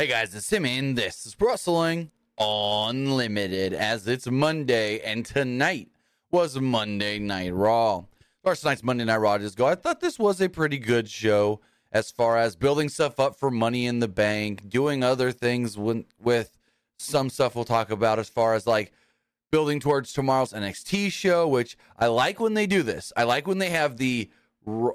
Hey guys, it's Simon. This is Wrestling Unlimited as it's Monday, and tonight was Monday Night Raw. Last night's Monday Night Raw just go. I thought this was a pretty good show as far as building stuff up for Money in the Bank, doing other things with, with some stuff we'll talk about as far as like building towards tomorrow's NXT show, which I like when they do this. I like when they have the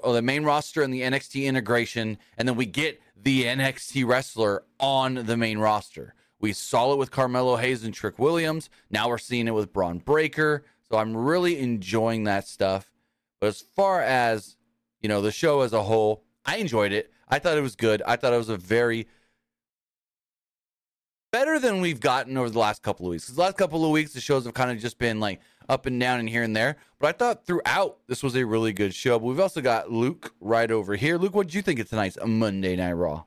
the main roster and the NXT integration, and then we get the NXT wrestler on the main roster. We saw it with Carmelo Hayes and Trick Williams. Now we're seeing it with Bron Breakker. So I'm really enjoying that stuff. But as far as, you know, the show as a whole, I enjoyed it. I thought it was good. I thought it was a very better than we've gotten over the last couple of weeks. The last couple of weeks, the shows have kind of just been like up and down and here and there. But I thought throughout this was a really good show. But we've also got Luke right over here. Luke, what did you think of tonight's Monday Night Raw?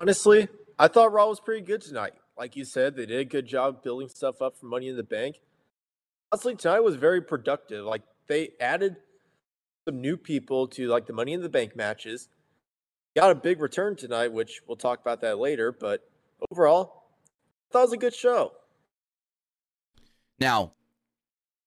Honestly, I thought Raw was pretty good tonight. Like you said, they did a good job building stuff up for Money in the Bank. Honestly, tonight was very productive. Like they added some new people to like the Money in the Bank matches. Got a big return tonight, which we'll talk about that later. But overall, I thought it was a good show. Now,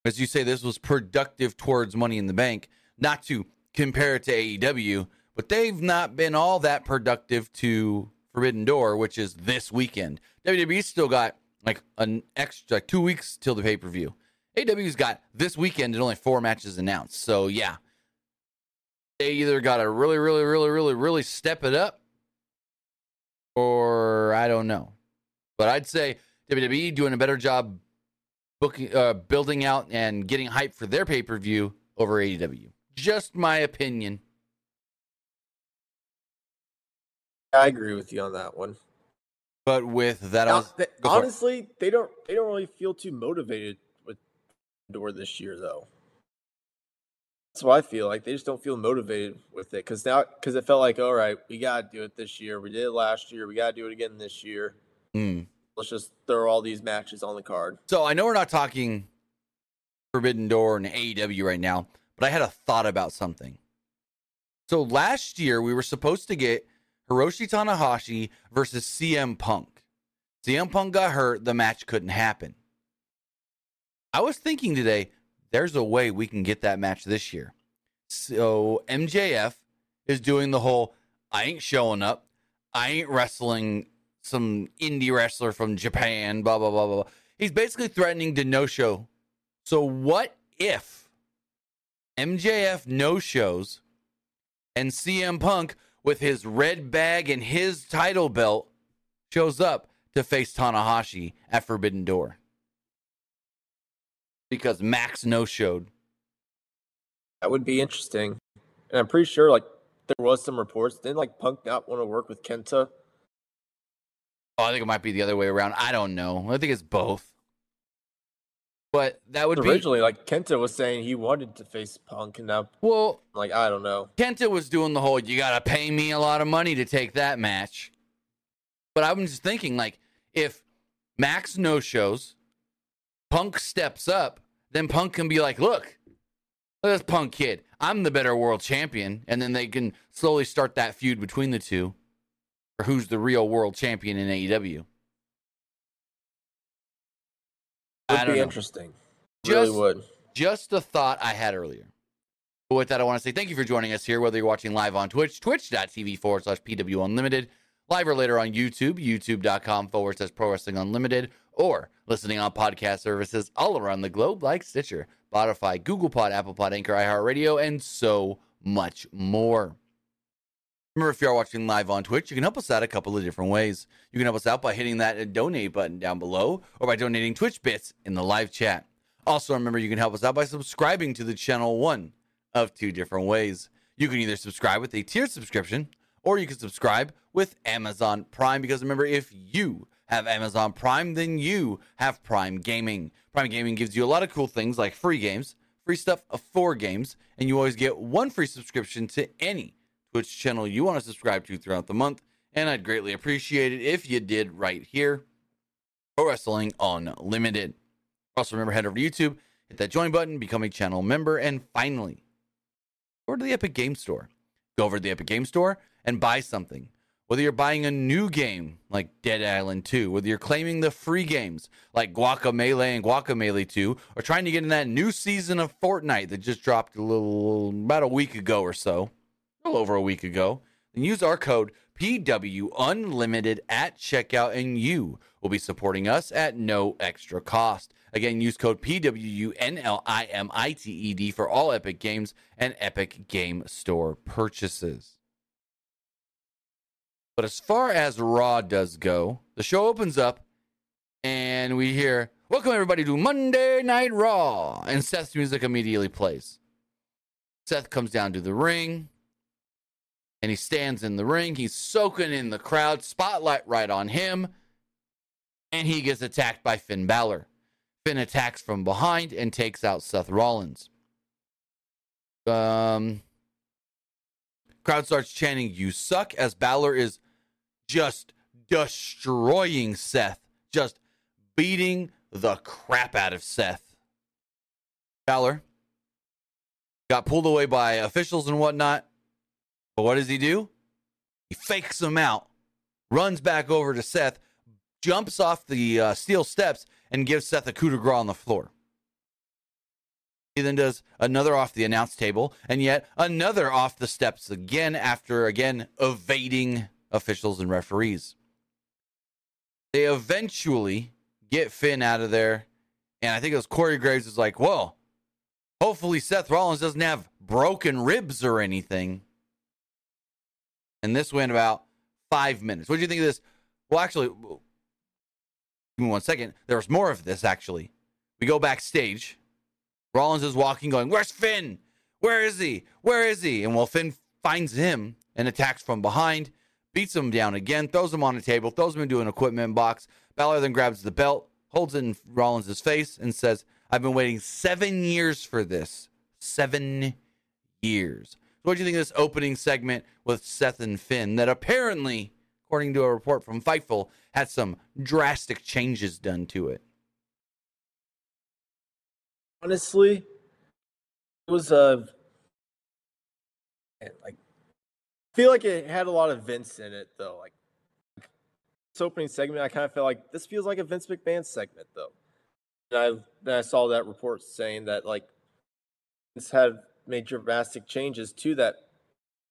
as you say, this was productive towards Money in the Bank, not to compare it to AEW, but they've not been all that productive to Forbidden Door, which is this weekend. WWE still got like an extra like two weeks till the pay per view. AEW's got this weekend and only four matches announced. So yeah, they either got to really, really, really, really, really step it up, or I don't know. But I'd say WWE doing a better job booking, uh, building out and getting hype for their pay per view over AEW. Just my opinion. I agree with you on that one. But with that, now, was, they, honestly, they don't they don't really feel too motivated with Door this year, though. That's what I feel like. They just don't feel motivated with it because now because it felt like, all right, we gotta do it this year. We did it last year. We gotta do it again this year. Mm. Let's just throw all these matches on the card. So I know we're not talking Forbidden Door and AEW right now, but I had a thought about something. So last year we were supposed to get Hiroshi Tanahashi versus CM Punk. CM Punk got hurt, the match couldn't happen. I was thinking today, there's a way we can get that match this year. So MJF is doing the whole I ain't showing up. I ain't wrestling some indie wrestler from Japan, blah, blah, blah, blah. He's basically threatening to no show. So, what if MJF no shows and CM Punk, with his red bag and his title belt, shows up to face Tanahashi at Forbidden Door? Because Max no showed. That would be interesting. And I'm pretty sure, like, there was some reports. Didn't, like, Punk not want to work with Kenta? Oh, I think it might be the other way around. I don't know. I think it's both. But that would originally be, like Kenta was saying he wanted to face Punk, and now well, like I don't know. Kenta was doing the whole "you gotta pay me a lot of money to take that match," but I'm just thinking like if Max no shows, Punk steps up, then Punk can be like, "Look, look this Punk kid. I'm the better world champion," and then they can slowly start that feud between the two or who's the real world champion in AEW. Would be know. interesting. Just, really would. Just a thought I had earlier. But with that, I want to say thank you for joining us here, whether you're watching live on Twitch, twitch.tv forward slash PW Unlimited, live or later on YouTube, youtube.com forward slash Pro Wrestling Unlimited, or listening on podcast services all around the globe like Stitcher, Spotify, Google Pod, Apple Pod, Anchor, iHeartRadio, and so much more. Remember, if you are watching live on Twitch, you can help us out a couple of different ways. You can help us out by hitting that uh, donate button down below or by donating Twitch bits in the live chat. Also, remember, you can help us out by subscribing to the channel one of two different ways. You can either subscribe with a tiered subscription or you can subscribe with Amazon Prime because remember, if you have Amazon Prime, then you have Prime Gaming. Prime Gaming gives you a lot of cool things like free games, free stuff for games, and you always get one free subscription to any Twitch channel you want to subscribe to throughout the month. And I'd greatly appreciate it if you did right here. Pro Wrestling Unlimited. Also, remember, head over to YouTube, hit that join button, become a channel member, and finally, go to the Epic Game Store. Go over to the Epic Game Store and buy something. whether you're buying a new game like Dead Island 2, whether you're claiming the free games like Guacamelee and Guacamelee 2, or trying to get in that new season of Fortnite that just dropped a little about a week ago or so, a little over a week ago, then use our code PW Unlimited at checkout, and you will be supporting us at no extra cost. Again, use code PWUNLIMITED for all Epic Games and Epic Game Store purchases. But as far as Raw does go, the show opens up and we hear, Welcome everybody to Monday Night Raw. And Seth's music immediately plays. Seth comes down to the ring and he stands in the ring. He's soaking in the crowd, spotlight right on him. And he gets attacked by Finn Balor. Finn attacks from behind and takes out Seth Rollins. Um, crowd starts chanting, You suck, as Balor is just destroying Seth, just beating the crap out of Seth. Balor got pulled away by officials and whatnot. But what does he do? He fakes him out, runs back over to Seth, jumps off the uh, steel steps, and gives Seth a coup de grace on the floor. He then does another off the announce table, and yet another off the steps again after again evading officials and referees. They eventually get Finn out of there, and I think it was Corey Graves is like, "Whoa, hopefully Seth Rollins doesn't have broken ribs or anything." And this went about five minutes. What do you think of this? Well, actually, give me one second. There was more of this actually. We go backstage. Rollins is walking, going, "Where's Finn? Where is he? Where is he?" And well, Finn finds him and attacks from behind beats him down again, throws him on a table, throws him into an equipment box. Balor then grabs the belt, holds it in Rollins' face, and says, I've been waiting seven years for this. Seven years. What do you think of this opening segment with Seth and Finn that apparently, according to a report from Fightful, had some drastic changes done to it? Honestly, it was uh, a like feel like it had a lot of Vince in it though. Like this opening segment, I kind of felt like this feels like a Vince McMahon segment though. And I then I saw that report saying that like Vince had made drastic changes to that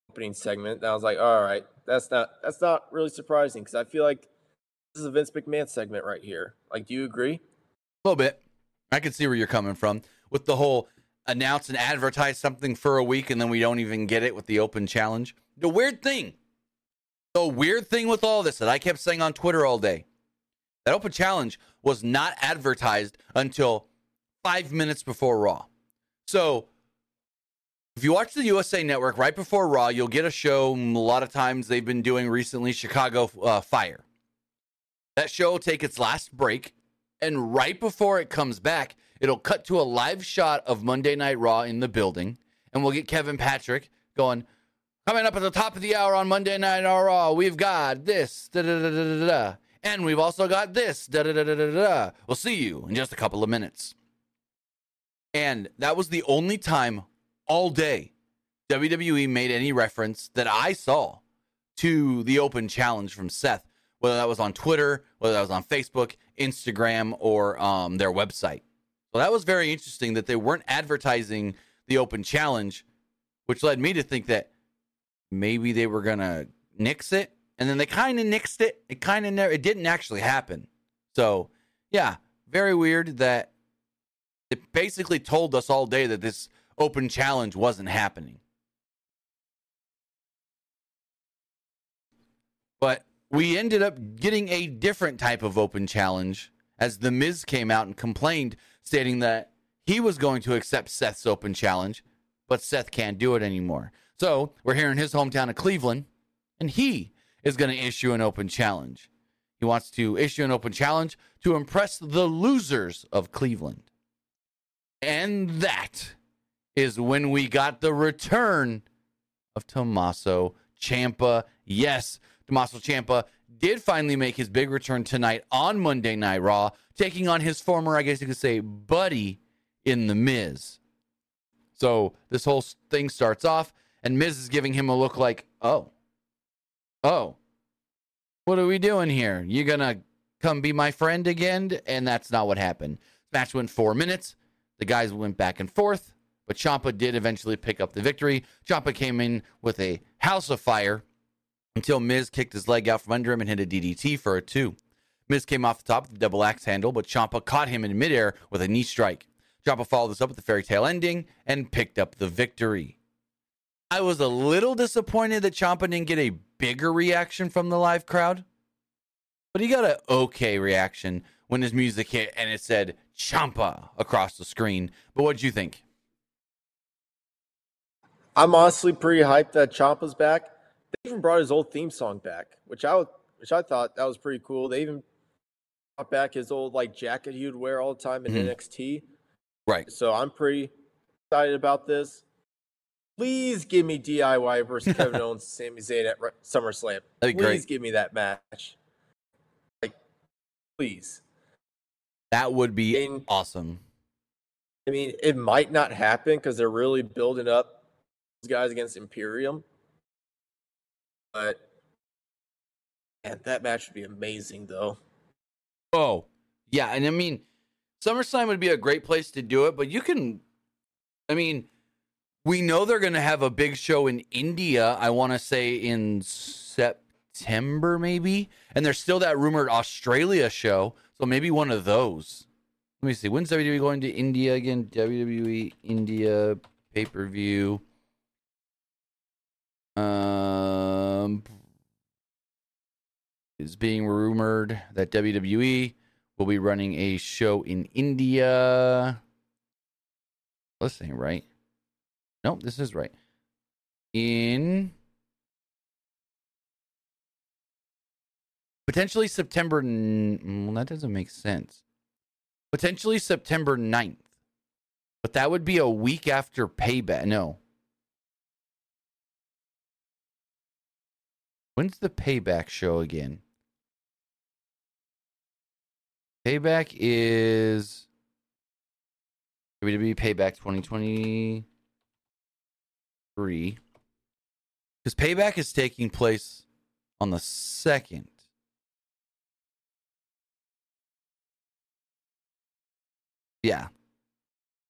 opening segment. And I was like, all right, that's not that's not really surprising because I feel like this is a Vince McMahon segment right here. Like, do you agree? A little bit. I can see where you're coming from with the whole announce and advertise something for a week and then we don't even get it with the open challenge. The weird thing, the weird thing with all this that I kept saying on Twitter all day, that open challenge was not advertised until five minutes before Raw. So if you watch the USA Network right before Raw, you'll get a show. A lot of times they've been doing recently Chicago uh, Fire. That show will take its last break, and right before it comes back, it'll cut to a live shot of Monday Night Raw in the building, and we'll get Kevin Patrick going. Coming up at the top of the hour on Monday Night Raw, we've got this, da da da da da, and we've also got this, da da da da da da. We'll see you in just a couple of minutes. And that was the only time all day WWE made any reference that I saw to the open challenge from Seth, whether that was on Twitter, whether that was on Facebook, Instagram, or um, their website. So that was very interesting that they weren't advertising the open challenge, which led me to think that maybe they were gonna nix it, and then they kind of nixed it. It kind of never. It didn't actually happen. So yeah, very weird that it basically told us all day that this open challenge wasn't happening. But we ended up getting a different type of open challenge as The Miz came out and complained, stating that he was going to accept Seth's open challenge, but Seth can't do it anymore. So we're here in his hometown of Cleveland, and he is going to issue an open challenge. He wants to issue an open challenge to impress the losers of Cleveland. And that is when we got the return of Tommaso Ciampa. Yes, Tommaso Ciampa did finally make his big return tonight on Monday Night Raw, taking on his former, I guess you could say, buddy in The Miz. So this whole thing starts off and Miz is giving him a look like, oh, oh, What are we doing here? You gonna come be my friend again? And that's not what happened. Match went four minutes. The guys went back and forth, but Ciampa did eventually pick up the victory. Ciampa came in with a house of fire until Miz kicked his leg out from under him and hit a DDT for a two. Miz came off the top with the double axe handle, but Ciampa caught him in midair with a knee strike. Ciampa followed this up with the fairy tale ending and picked up the victory. I was a little disappointed that Ciampa didn't get a bigger reaction from the live crowd, but he got an okay reaction when his music hit and it said Ciampa across the screen. But what did you think? I'm honestly pretty hyped that Ciampa's back. They even brought his old theme song back, which I which I thought that was pretty cool. They even brought back his old like jacket he would wear all the time in Mhm. NXT. Right. So I'm pretty excited about this. Please give me DIY versus Kevin Owens, and Sami Zayn at SummerSlam. That'd be Please great. give me that match. Like, please. That would be And- awesome. I mean, it might not happen because they're really building up guys against Imperium. But man, that match would be amazing, though. Oh, yeah. And I mean, SummerSlam would be a great place to do it, but you can, I mean, we know they're going to have a big show in India, I want to say in September, maybe. And there's still that rumored Australia show. So maybe one of those. Let me see. When's WWE going to India again? WWE India pay per view. Um, is being rumored that WWE will be running a show in India. This ain't right. Nope, this is right. In potentially September. Well, that doesn't make sense. Potentially September 9th. But that would be a week after payback. No. When's the payback show again? Payback is WWE Payback 2023. Because Payback is taking place on the second. Yeah.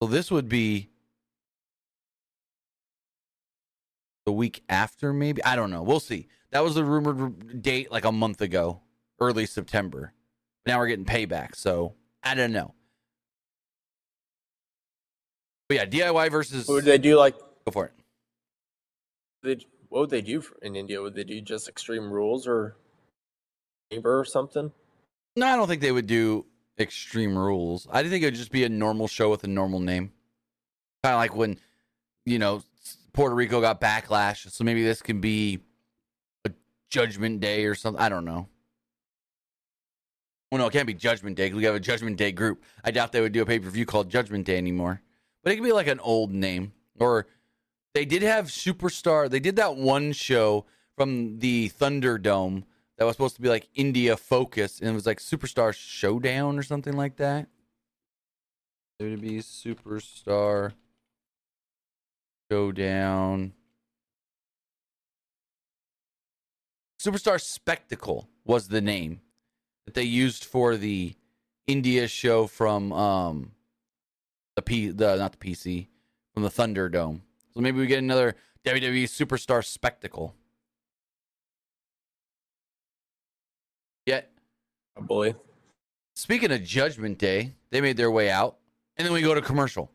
So this would be the week after, maybe. I don't know. We'll see. That was the rumored date like a month ago, early September. Now we're getting payback, so I don't know. But yeah, DIY versus. What would they do? Like, Go for it. they, what would they do in India? Would they do just Extreme Rules or Neighbor or something? No, I don't think they would do Extreme Rules. I think it would just be a normal show with a normal name. Kind of like when, you know, Puerto Rico got backlash. So maybe this can be a Judgment Day or something. I don't know. Well, no, it can't be Judgment Day 'cause we have a Judgment Day group. I doubt they would do a pay per view called Judgment Day anymore. But it could be like an old name. Or they did have Superstar. They did that one show from the Thunderdome that was supposed to be like India focused, and it was like Superstar Showdown or something like that. There to be Superstar Showdown. Superstar Spectacle was the name that they used for the India show from um the P the not the PC from the Thunderdome. So maybe we get another WWE Superstar Spectacle. Yet boy. Speaking of Judgment Day, they made their way out, and then we go to commercial.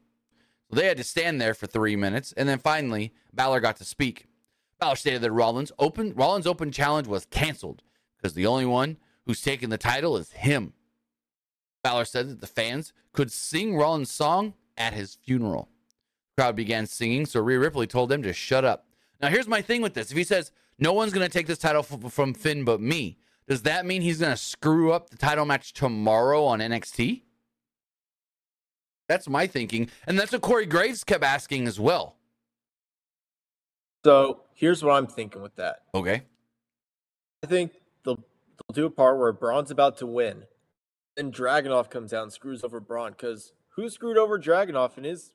They had to stand there for three minutes, and then finally, Balor got to speak. Balor stated that Rollins open Rollins' open challenge was canceled because the only one who's taken the title is him. Balor said that the fans could sing Rollins' song at his funeral. The Crowd began singing, so Rhea Ripley told them to shut up. Now, here's my thing with this: if he says no one's going to take this title f- from Finn but me, does that mean he's going to screw up the title match tomorrow on NXT? That's my thinking. And that's what Corey Graves kept asking as well. So here's what I'm thinking with that. Okay. I think they'll, they'll do a part where Bron's about to win. Then Dragunov comes out and screws over Bron because who screwed over Dragunov in his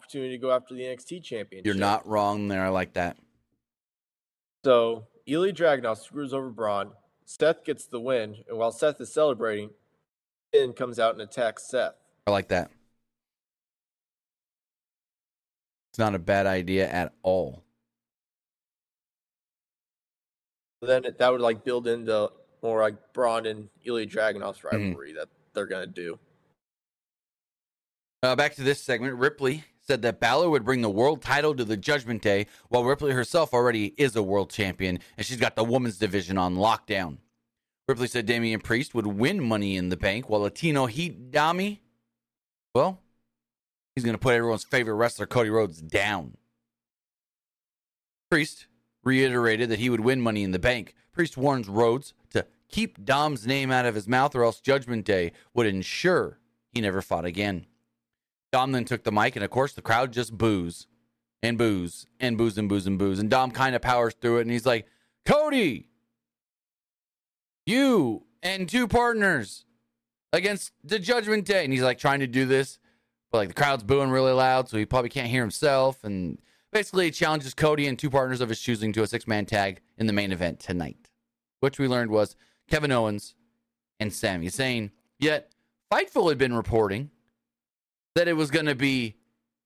opportunity to go after the NXT championship? You're not wrong there. I like that. So Ilya Dragunov screws over Bron. Seth gets the win, and while Seth is celebrating, Finn comes out and attacks Seth. I like that. It's not a bad idea at all. Then it, that would like build into more like Bron and Ilya Dragunov's Mm-hmm. rivalry that they're gonna do. Uh, back to this segment. Ripley said that Balor would bring the world title to the Judgment Day, while Ripley herself already is a world champion and she's got the women's division on lockdown. Ripley said Damian Priest would win Money in the Bank, while Latino Heat Dami, well, he's going to put everyone's favorite wrestler, Cody Rhodes, down. Priest reiterated that he would win Money in the Bank. Priest warns Rhodes to keep Dom's name out of his mouth, or else Judgment Day would ensure he never fought again. Dom then took the mic, and of course, the crowd just boos and boos and boos and boos and boos. And Dom kind of powers through it, and he's like, Cody, you and two partners against the Judgment Day. And he's like trying to do this, but like the crowd's booing really loud, so he probably can't hear himself. And basically, challenges Cody and two partners of his choosing to a six man tag in the main event tonight, which we learned was Kevin Owens and Sami Zayn. Yet, Fightful had been reporting that it was going to be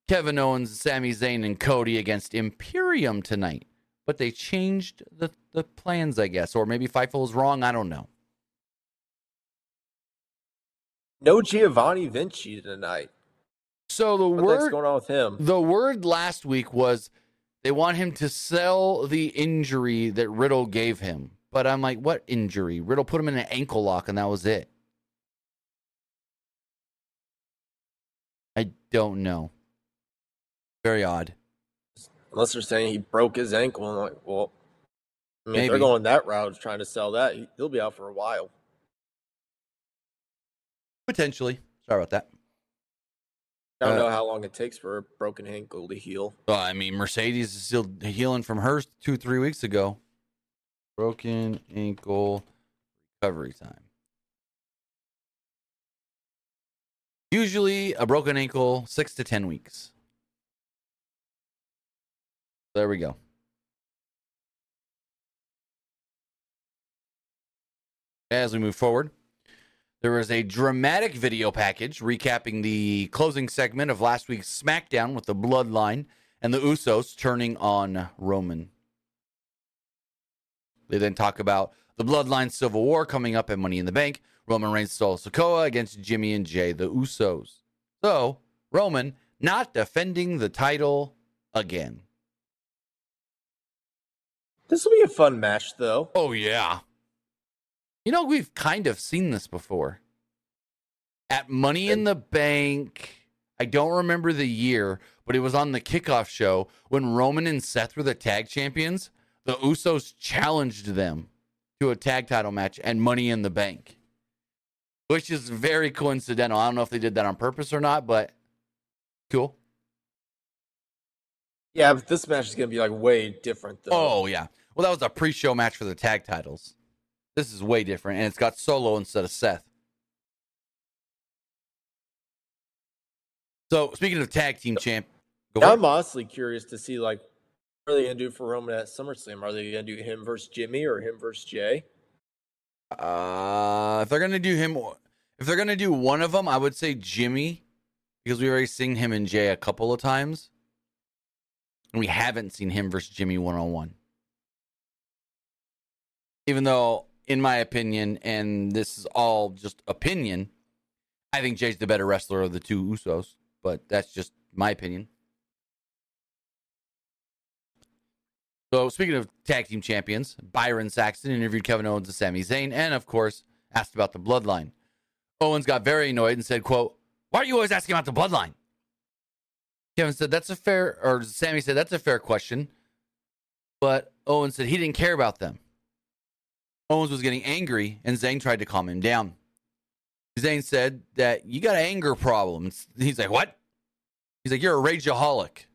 Kevin Owens, Sami Zayn, and Cody against Imperium tonight. But they changed the, the plans, I guess. Or maybe Fightful is wrong. I don't know. No Giovanni Vinci tonight. So the What word going on with him? the word last week was they want him to sell the injury that Riddle gave him. But I'm like, what injury? Riddle put him in an ankle lock and that was it. I don't know. Very odd. Unless they're saying he broke his ankle. I'm like, well, I mean, they're going that route, trying to sell that, he'll be out for a while. Potentially. Sorry about that. I don't Uh, know how long it takes for a broken ankle to heal. Well, I mean, Mercedes is still healing from hers two, three weeks ago. Broken ankle recovery time. Usually a broken ankle, six to 10 weeks. There we go. As we move forward, there was a dramatic video package recapping the closing segment of last week's SmackDown with the Bloodline and the Usos turning on Roman. They then talk about the Bloodline Civil War coming up at Money in the Bank. Roman Reigns stole Sikoa against Jimmy and Jey, the Usos. So, Roman not defending the title again. This will be a fun match, though. Oh, yeah. You know, we've kind of seen this before. At Money in the Bank, I don't remember the year, but it was on the kickoff show when Roman and Seth were the tag champions. The Usos challenged them to a tag title match and Money in the Bank, which is very coincidental. I don't know if they did that on purpose or not, but cool. Yeah, but this match is going to be like way different, though. Oh, yeah. Well, that was a pre show match for the tag titles. This is way different, and it's got Solo instead of Seth. So, speaking of tag team champ, go I'm honestly curious to see like what are they going to do for Roman at SummerSlam? Are they going to do him versus Jimmy or him versus Jey? Uh, if they're gonna do him, if they're gonna do one of them, I would say Jimmy, because we've already seen him and Jey a couple of times, and we haven't seen him versus Jimmy one on one. Even though, in my opinion, and this is all just opinion, I think Jey's the better wrestler of the two Usos, but that's just my opinion. So, speaking of tag team champions, Byron Saxton interviewed Kevin Owens and Sami Zayn, and of course, asked about the bloodline. Owens got very annoyed and said, quote, Why are you always asking about the bloodline? Kevin said, That's a fair, or Sami said, That's a fair question. But Owens said he didn't care about them. Owens was getting angry, and Zayn tried to calm him down. Zayn said that you got an anger problems. He's like, What? He's like, You're a rageaholic.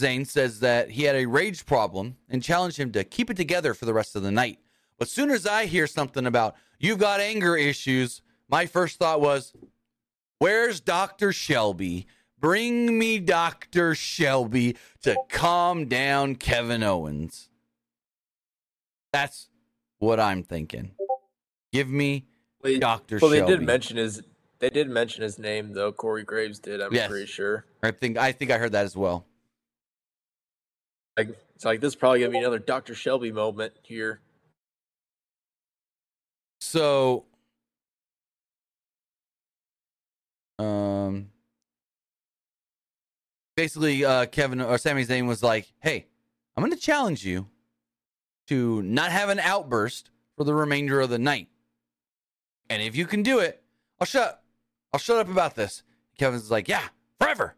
Zayn says that he had a rage problem and challenged him to keep it together for the rest of the night. But soon as I hear something about you've got anger issues, my first thought was, Where's Dr. Shelby? Bring me Dr. Shelby to calm down Kevin Owens. That's what I'm thinking. Give me Well, Dr. well, they Shelby. did mention his. They did mention his name though. Corey Graves did. I'm Yes. pretty sure. I think I think I heard that as well. Like it's like this is probably gonna be another Dr. Shelby moment here. So um basically uh Kevin or Sammy's name was like, "Hey, I'm going to challenge you to not have an outburst for the remainder of the night. And if you can do it, I'll shut I'll shut up about this." Kevin's like, "Yeah, forever."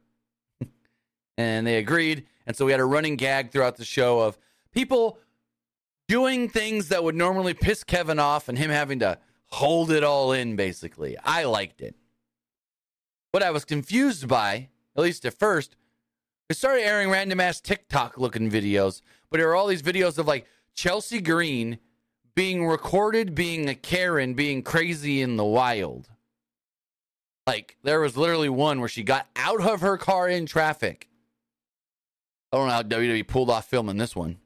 and they agreed, and so we had a running gag throughout the show of people doing things that would normally piss Kevin off and him having to hold it all in, basically. I liked it. What I was confused by, at least at first, we started airing random ass TikTok looking videos, but there were all these videos of like Chelsea Green being recorded being a Karen, being crazy in the wild. Like, there was literally one where she got out of her car in traffic. I don't know how WWE pulled off filming this one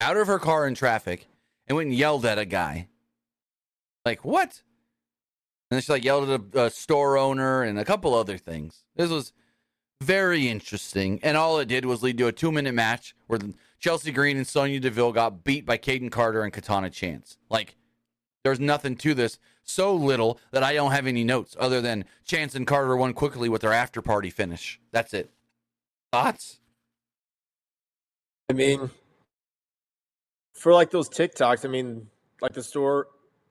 out of her car in traffic and went and yelled at a guy. Like, what? And then she like yelled at a, a store owner and a couple other things. This was very interesting. And all it did was lead to a two minute match where Chelsea Green and Sonya Deville got beat by Kayden Carter and Katana Chance. Like, there's nothing to this. So little that I don't have any notes other than Chance and Carter won quickly with their after party finish. That's it. Thoughts? I mean, for like those TikToks, I mean, like the store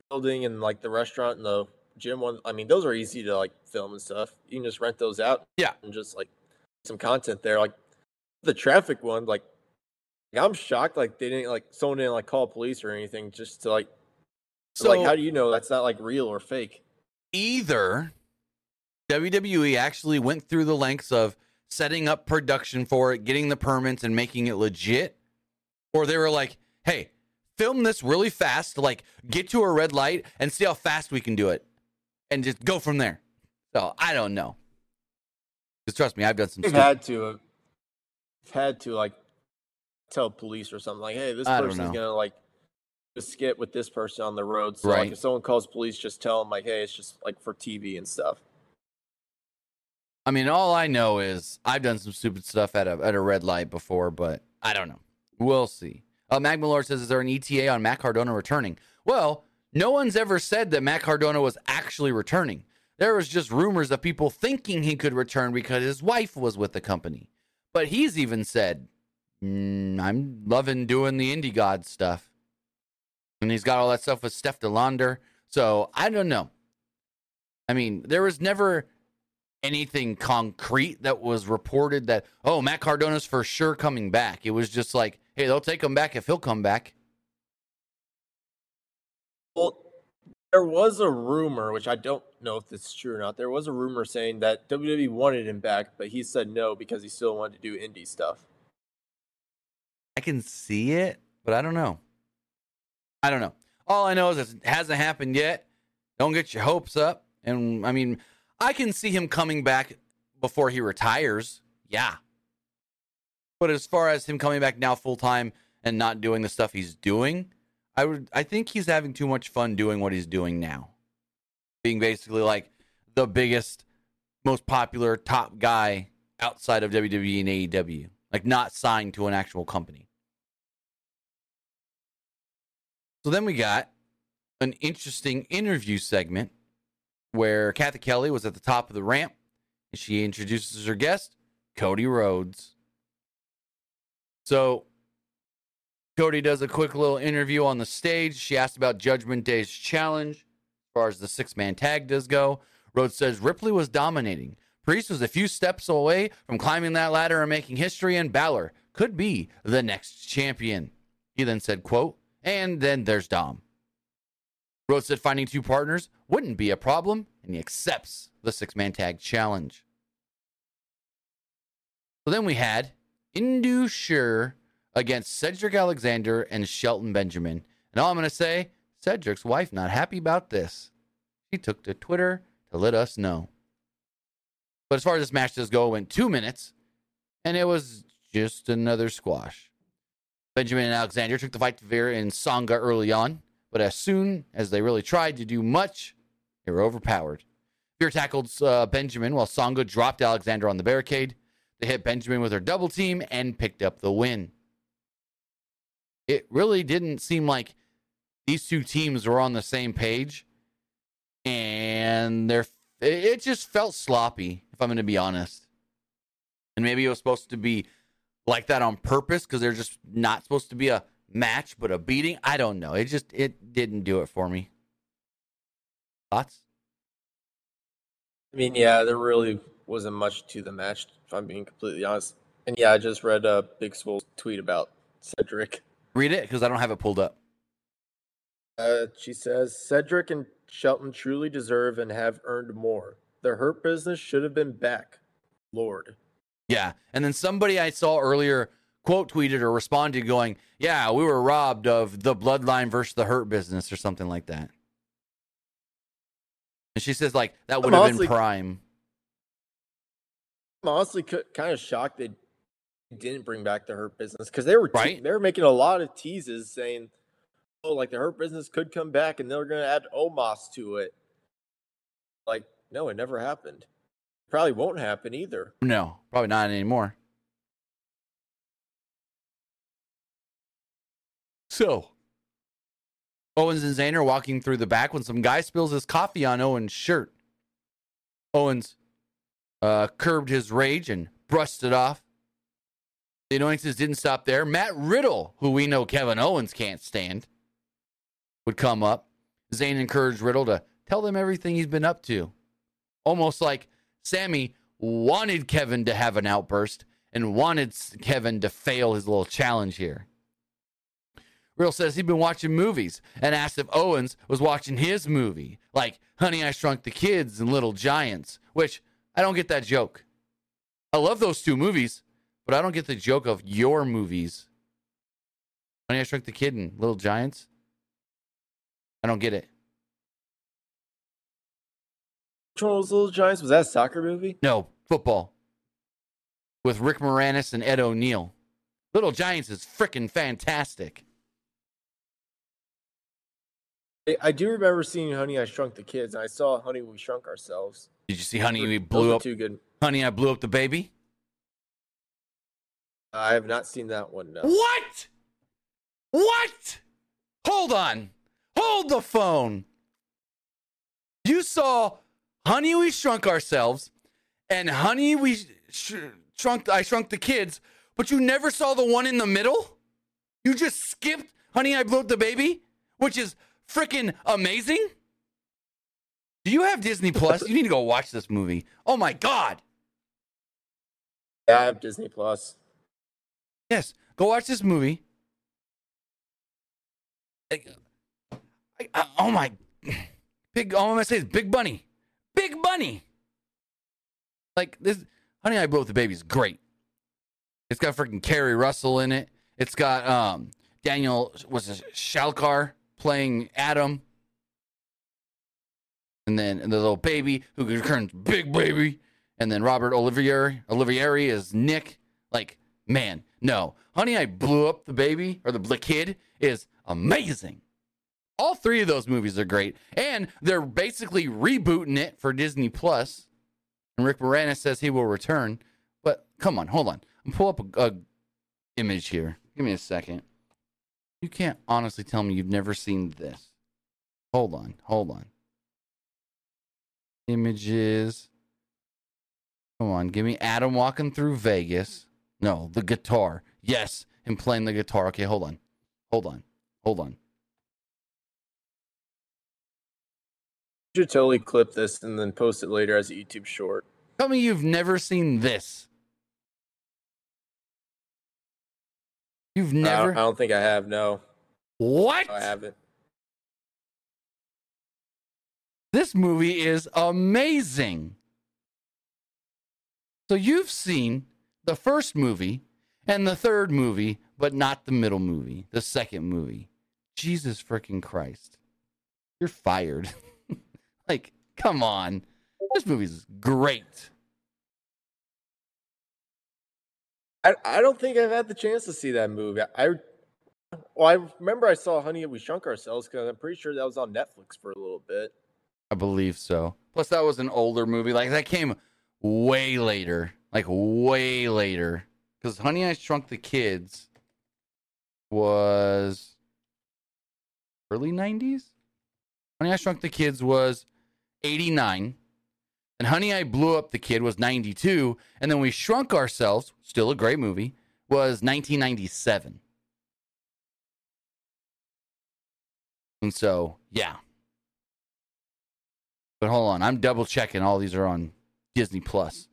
building and like the restaurant and the gym one. I mean, those are easy to like film and stuff. You can just rent those out. Yeah. and just like some content there. Like the traffic one, like I'm shocked. Like they didn't like someone didn't like call police or anything just to like. So like, how do you know that's not like real or fake? either WWE actually went through the lengths of setting up production for it, getting the permits, and making it legit, or they were like, hey, film this really fast, like get to a red light and see how fast we can do it, and just go from there. So I don't know. Because trust me, I've done some They've had to have had to like tell police or something like, hey, this I don't person's know. gonna like a skit with this person on the road. So like if someone calls police, just tell them like, hey, it's just like for TV and stuff. I mean, all I know is I've done some stupid stuff at a at a red light before, but I don't know. We'll see. Uh, Mag Malort says, "Is there an ETA on Matt Cardona returning?" Well, no one's ever said that Matt Cardona was actually returning. There was just rumors of people thinking he could return because his wife was with the company. But he's even said, mm, "I'm loving doing the indie god stuff," and he's got all that stuff with Steph De Lander. So I don't know. I mean, there was never anything concrete that was reported that oh Matt Cardona's for sure coming back. It was just like, hey, they'll take him back if he'll come back. Well, there was a rumor, which I don't know if is true or not. There was a rumor saying that WWE wanted him back, but he said no because he still wanted to do indie stuff. I can see it, but I don't know. I don't know. All I know is it hasn't happened yet. Don't get your hopes up. And I mean, I can see him coming back before he retires. Yeah. But as far as him coming back now full time and not doing the stuff he's doing, I would I think he's having too much fun doing what he's doing now. Being basically like the biggest, most popular top guy outside of WWE and AEW. Like not signed to an actual company. So then we got an interesting interview segment where Cathy Kelley was at the top of the ramp and she introduces her guest, Cody Rhodes. So Cody does a quick little interview on the stage. She asked about Judgment Day's challenge as far as the six man tag does go. Rhodes says Ripley was dominating. Priest was a few steps away from climbing that ladder and making history, and Balor could be the next champion. He then said, quote, and then there's Dom. Rhodes said finding two partners wouldn't be a problem, and he accepts the six man tag challenge. So then we had Indus Sher against Cedric Alexander and Shelton Benjamin. And all I'm going to say, Cedric's wife not happy about this. She took to Twitter to let us know. But as far as this match does go, went two minutes, and it was just another squash. Benjamin and Alexander took the fight to Vera and Sanga early on, but as soon as they really tried to do much, they were overpowered. Vera tackled uh, Benjamin while Sanga dropped Alexander on the barricade. They hit Benjamin with her double team and picked up the win. It really didn't seem like these two teams were on the same page, and they're it just felt sloppy, I'm going to be honest. And maybe it was supposed to be like that on purpose because they're just not supposed to be a match, but a beating. I don't know. It just it didn't do it for me. Thoughts? I mean, yeah, there really wasn't much to the match, if I'm being completely honest. And yeah, I just read a Big Swole's tweet about Cedric. Read it because I don't have it pulled up. Uh, she says Cedric and Shelton truly deserve and have earned more. Their hurt business should have been back. Lord. Yeah. And then somebody I saw earlier quote tweeted or responded going, Yeah, we were robbed of the bloodline versus the hurt business or something like that. And she says, like, that would I'm have honestly- been prime. I'm honestly kind of shocked they didn't bring back the hurt business because they were te- Right. they were making a lot of teases saying, "Oh, like the hurt business could come back and they're going to add Omos to it." Like, no, it never happened. Probably won't happen either. No, probably not anymore. So, Owens and Zayn are walking through the back when some guy spills his coffee on Owens' shirt. Owens uh, curbed his rage and brushed it off. The annoyances didn't stop there. Matt Riddle, who we know Kevin Owens can't stand, would come up. Zayn encouraged Riddle to tell them everything he's been up to. Almost like Sami wanted Kevin to have an outburst and wanted Kevin to fail his little challenge here. Real says he'd been watching movies and asked if Owens was watching his movie, like Honey, I Shrunk the Kids and Little Giants, which I don't get that joke. I love those two movies, but I don't get the joke of your movies. Honey, I Shrunk the Kid and Little Giants. I don't get it. Was Little Giants? Was that a soccer movie? No, football. With Rick Moranis and Ed O'Neill. Little Giants is freaking fantastic. I- I do remember seeing Honey, I Shrunk the Kids, and I saw Honey, We Shrunk Ourselves. Did you see Honey, we blew up Too good. Honey, I blew up the baby? I have not seen that one. No. What? What? Hold on. Hold the phone. You saw Honey, we shrunk ourselves and Honey, we sh- shrunk I shrunk the kids, but you never saw the one in the middle? You just skipped Honey, I blew up the baby, which is freaking amazing? Do you have Disney Plus? You need to go watch this movie. Oh my god. Yeah, I have Disney Plus. Yes, go watch this movie. I- I- I- oh my, big! All I'm gonna say is Big Bunny, Big Bunny. Like this, Honey, I Blew Up the Baby is great. It's got freaking Keri Russell in it. It's got um Daniel was it Shalikar playing Adam, and then the little baby who turns big baby, and then Robert Olivier Olivieri is Nick. Like man, no, Honey, I Blew Up the Baby or the, the kid is amazing. All three of those movies are great, and they're basically rebooting it for Disney Plus. And Rick Moranis says he will return. But come on, hold on. I'm pull up a, a image here. Give me a second. You can't honestly tell me you've never seen this. Hold on, hold on. Images. Come on, give me Adam walking through Vegas. No, the guitar. Yes, him playing the guitar. Okay, hold on. Hold on. Hold on. Should totally clip this and then post it later as a YouTube short. Tell me you've never seen this. You've I don't- never. I don't think I have. No, what? I haven't. This movie is amazing. So you've seen the first movie and the third movie, but not the middle movie, the second movie. Jesus freaking Christ. You're fired. like, come on. This movie's great. I, I don't think I've had the chance to see that movie. I Well, I remember I saw Honey We Shrunk Ourselves because I'm pretty sure that was on Netflix for a little bit. I believe so. Plus, that was an older movie. Like that came way later, like way later. Because Honey I Shrunk the Kids was early '90s. Honey I Shrunk the Kids was '89, and Honey I Blew Up the Kid was '92, and then We Shrunk Ourselves, still a great movie, was 1997. And so, yeah. But hold on, I'm double checking. All these are on Disney Plus.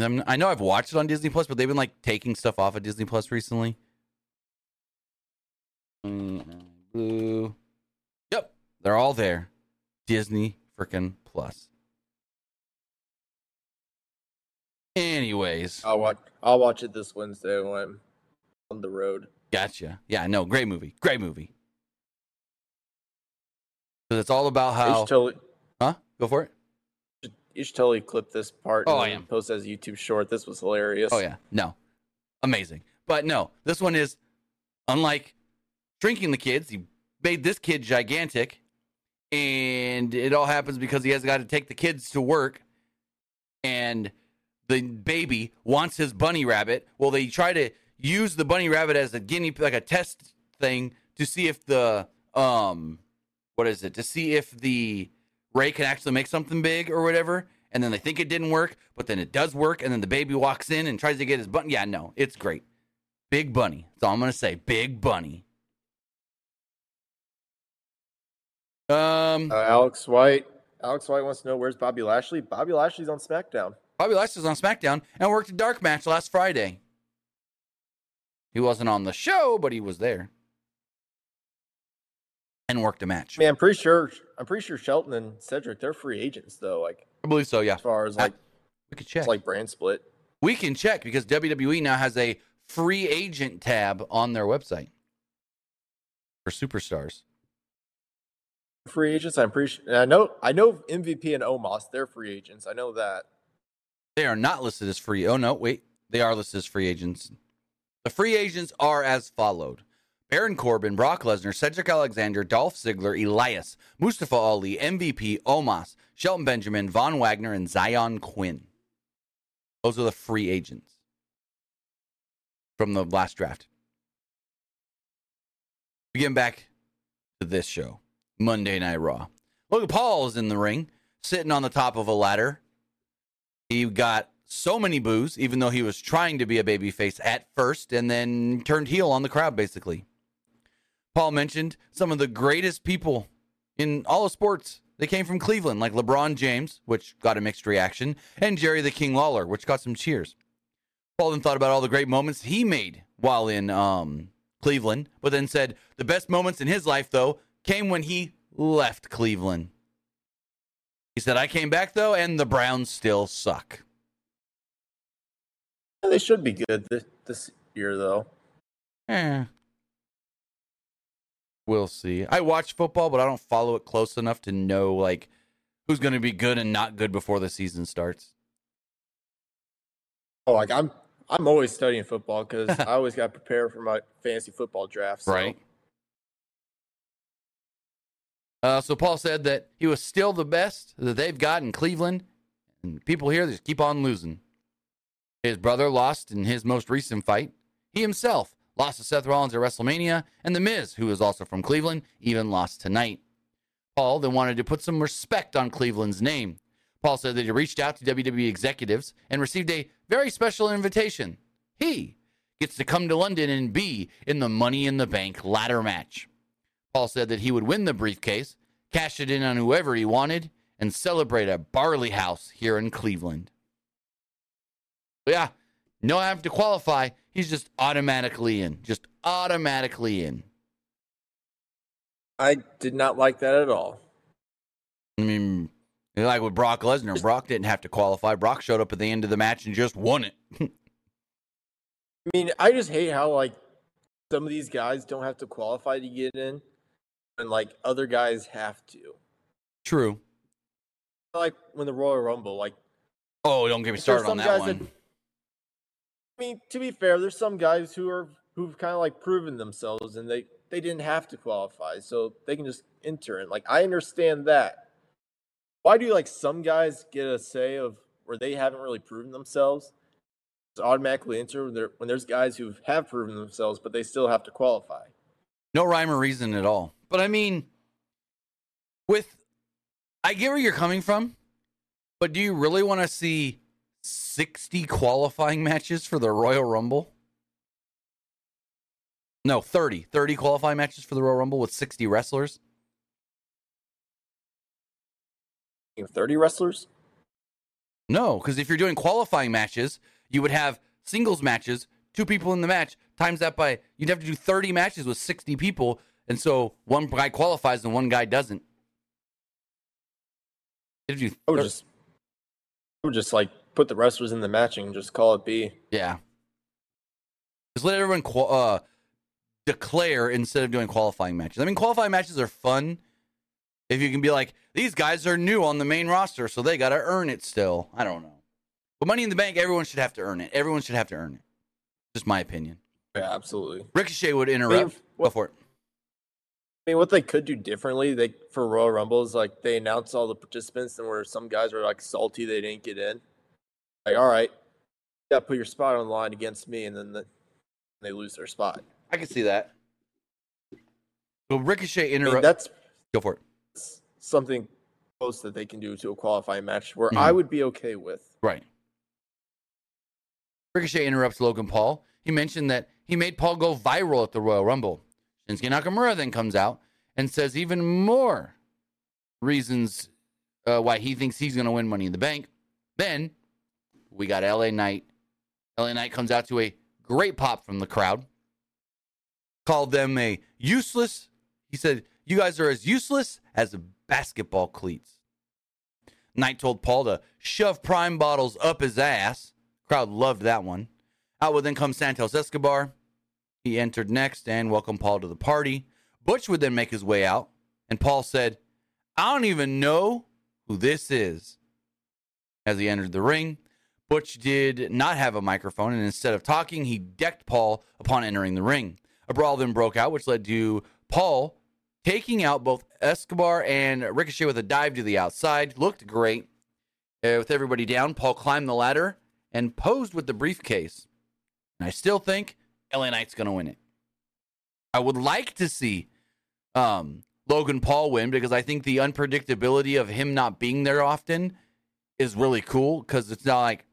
I'm- I know I've watched it on Disney Plus, but they've been like taking stuff off of Disney Plus recently. Mm, Blue. They're all there. Disney freaking Plus. Anyways, I'll watch. I'll watch it this Wednesday when I'm on the road. gotcha. Yeah, no, great movie. Great movie. Because it's all about You how. should totally, Huh? Go for it. you should totally clip this part. Oh, and I am. Post as a YouTube short. This was hilarious. Oh yeah, no, amazing. But no, this one is unlike drinking the kids. He made this kid gigantic, and it all happens because he has got to take the kids to work, and the baby wants his bunny rabbit. Well, they try to use the bunny rabbit as a guinea, like a test thing, to see if the um, what is it? To see if the Ray can actually make something big or whatever. And then they think it didn't work, but then it does work. And then the baby walks in and tries to get his bunny. Yeah, no, it's great. Big bunny. That's all I'm gonna say. Big bunny. Um, Uh, Alex White. Alex White wants to know where's Bobby Lashley. Bobby Lashley's on SmackDown. Bobby Lashley's on SmackDown and worked a dark match last Friday. He wasn't on the show, but he was there and worked a match. Man, I'm pretty sure. I'm pretty sure Shelton and Cedric they're free agents though. Like I believe so. Yeah, as far as I- like we could check. it's like brand split. we can check because WWE now has a free agent tab on their website for superstars. Free agents. I'm pretty sure. I know. I know MVP and Omos. They're free agents. I know that. They are not listed as free. Oh no, wait, they are listed as free agents. The free agents are as followed: Baron Corbin, Brock Lesnar, Cedric Alexander, Dolph Ziggler, Elias, Mustafa Ali, MVP, Omos, Shelton Benjamin, Von Wagner, and Xyon Quinn. Those are the free agents from the last draft. We back to this show, Monday Night Raw. Logan Paul is in the ring, sitting on the top of a ladder. He got so many boos, even though he was trying to be a babyface at first, and then turned heel on the crowd, basically. Paul mentioned some of the greatest people in all of sports. They came from Cleveland, like LeBron James, which got a mixed reaction, and Jerry the King Lawler, which got some cheers. Paul then thought about all the great moments he made while in um, Cleveland, but then said the best moments in his life, though, came when he left Cleveland. He said, I came back, though, and the Browns still suck. Yeah, they should be good this, this year though. Eh. We'll see. I watch football, but I don't follow it close enough to know like who's going to be good and not good before the season starts. Oh, like I'm. I'm always studying football because I always got prepared for my fantasy football draft. so- Right. Uh, so Paul said that he was still the best that they've got in Cleveland, and people here just keep on losing. His brother lost in his most recent fight. He himself lost to Seth Rollins at WrestleMania, and The Miz, who is also from Cleveland, even lost tonight. Paul then wanted to put some respect on Cleveland's name. Paul said that he reached out to WWE executives and received a very special invitation. He gets to come to London and be in the Money in the Bank ladder match. Paul said that he would win the briefcase, cash it in on whoever he wanted, and celebrate at Barley House here in Cleveland. But yeah, no I have to qualify. He's just automatically in. Just automatically in. I did not like that at all. I mean, like with Brock Lesnar, Brock didn't have to qualify. Brock showed up at the end of the match and just won it. I mean, I just hate how like some of these guys don't have to qualify to get in, and like other guys have to. True. Like when the Royal Rumble, like Oh, don't get me started on that one. that- I mean, to be fair, there's some guys who are who've kind of like proven themselves and they they didn't have to qualify, so they can just enter in. Like I understand that. Why do like some guys get a say of where they haven't really proven themselves? Just automatically enter when, when there's guys who have proven themselves, but they still have to qualify. No rhyme or reason at all. But I mean, with I get where you're coming from, but do you really want to see 60 qualifying matches for the Royal Rumble? No, 30. 30 qualifying matches for the Royal Rumble with 60 wrestlers. You know, 30 wrestlers? No, because if you're doing qualifying matches, you would have singles matches, two people in the match, times that by, you'd have to do 30 matches with 60 people. And so one guy qualifies and one guy doesn't. If you, I would just, I would just like put the wrestlers in the matching and just call it B. Yeah. Just let everyone uh, declare instead of doing qualifying matches. I mean, qualifying matches are fun if you can be like, these guys are new on the main roster, so they got to earn it still. I don't know. But Money in the Bank, everyone should have to earn it. Everyone should have to earn it. Just my opinion. Yeah, absolutely. Ricochet would interrupt. I mean, what, Go for it. I mean, what they could do differently, they for Royal Rumbles, like they announce all the participants, and where some guys were like salty they didn't get in. Like, all right, you got to put your spot on the line against me, and then the, they lose their spot. I can see that. So Ricochet interrupt. I mean, that's go for it. Something close that they can do to a qualifying match where mm-hmm. I would be okay with. Right. Ricochet interrupts Logan Paul. He mentioned that he made Paul go viral at the Royal Rumble. Shinsuke Nakamura then comes out and says even more reasons uh, why he thinks he's going to win Money in the Bank. Then we got LA Knight. LA Knight comes out to a great pop from the crowd. Called them a useless. He said, You guys are as useless as basketball cleats. Knight told Paul to shove prime bottles up his ass. Crowd loved that one. Out would then come Santos Escobar. He entered next and welcomed Paul to the party. Butch would then make his way out, and Paul said, I don't even know who this is. As he entered the ring, Butch did not have a microphone, and instead of talking, he decked Paul upon entering the ring. A brawl then broke out, which led to Paul taking out both Escobar and Ricochet with a dive to the outside. Looked great. Uh, with everybody down, Paul climbed the ladder and posed with the briefcase. And I still think LA Knight's going to win it. I would like to see um, Logan Paul win because I think the unpredictability of him not being there often is really cool because it's not like,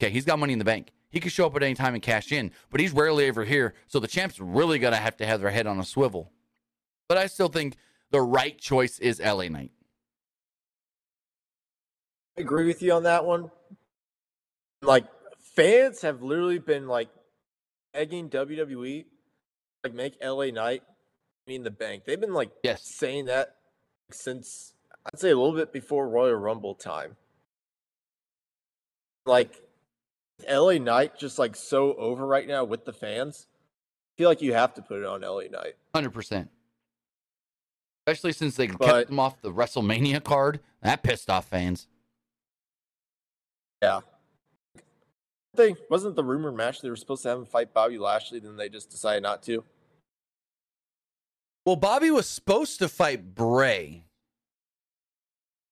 okay, he's got money in the bank. He could show up at any time and cash in, but he's rarely ever here. So the champ's really going to have to have their head on a swivel. But I still think the right choice is LA Knight. I agree with you on that one. Like fans have literally been like egging WWE like make LA Knight mean the bank. They've been like yes. saying that since I'd say a little bit before Royal Rumble time. Like LA Knight just like so over right now with the fans. I feel like you have to put it on LA Knight. Hundred percent. Especially since they but, kept them off the WrestleMania card. That pissed off fans. Yeah they wasn't the rumored match they were supposed to have him fight Bobby Lashley, then they just decided not to. Well, Bobby was supposed to fight Bray,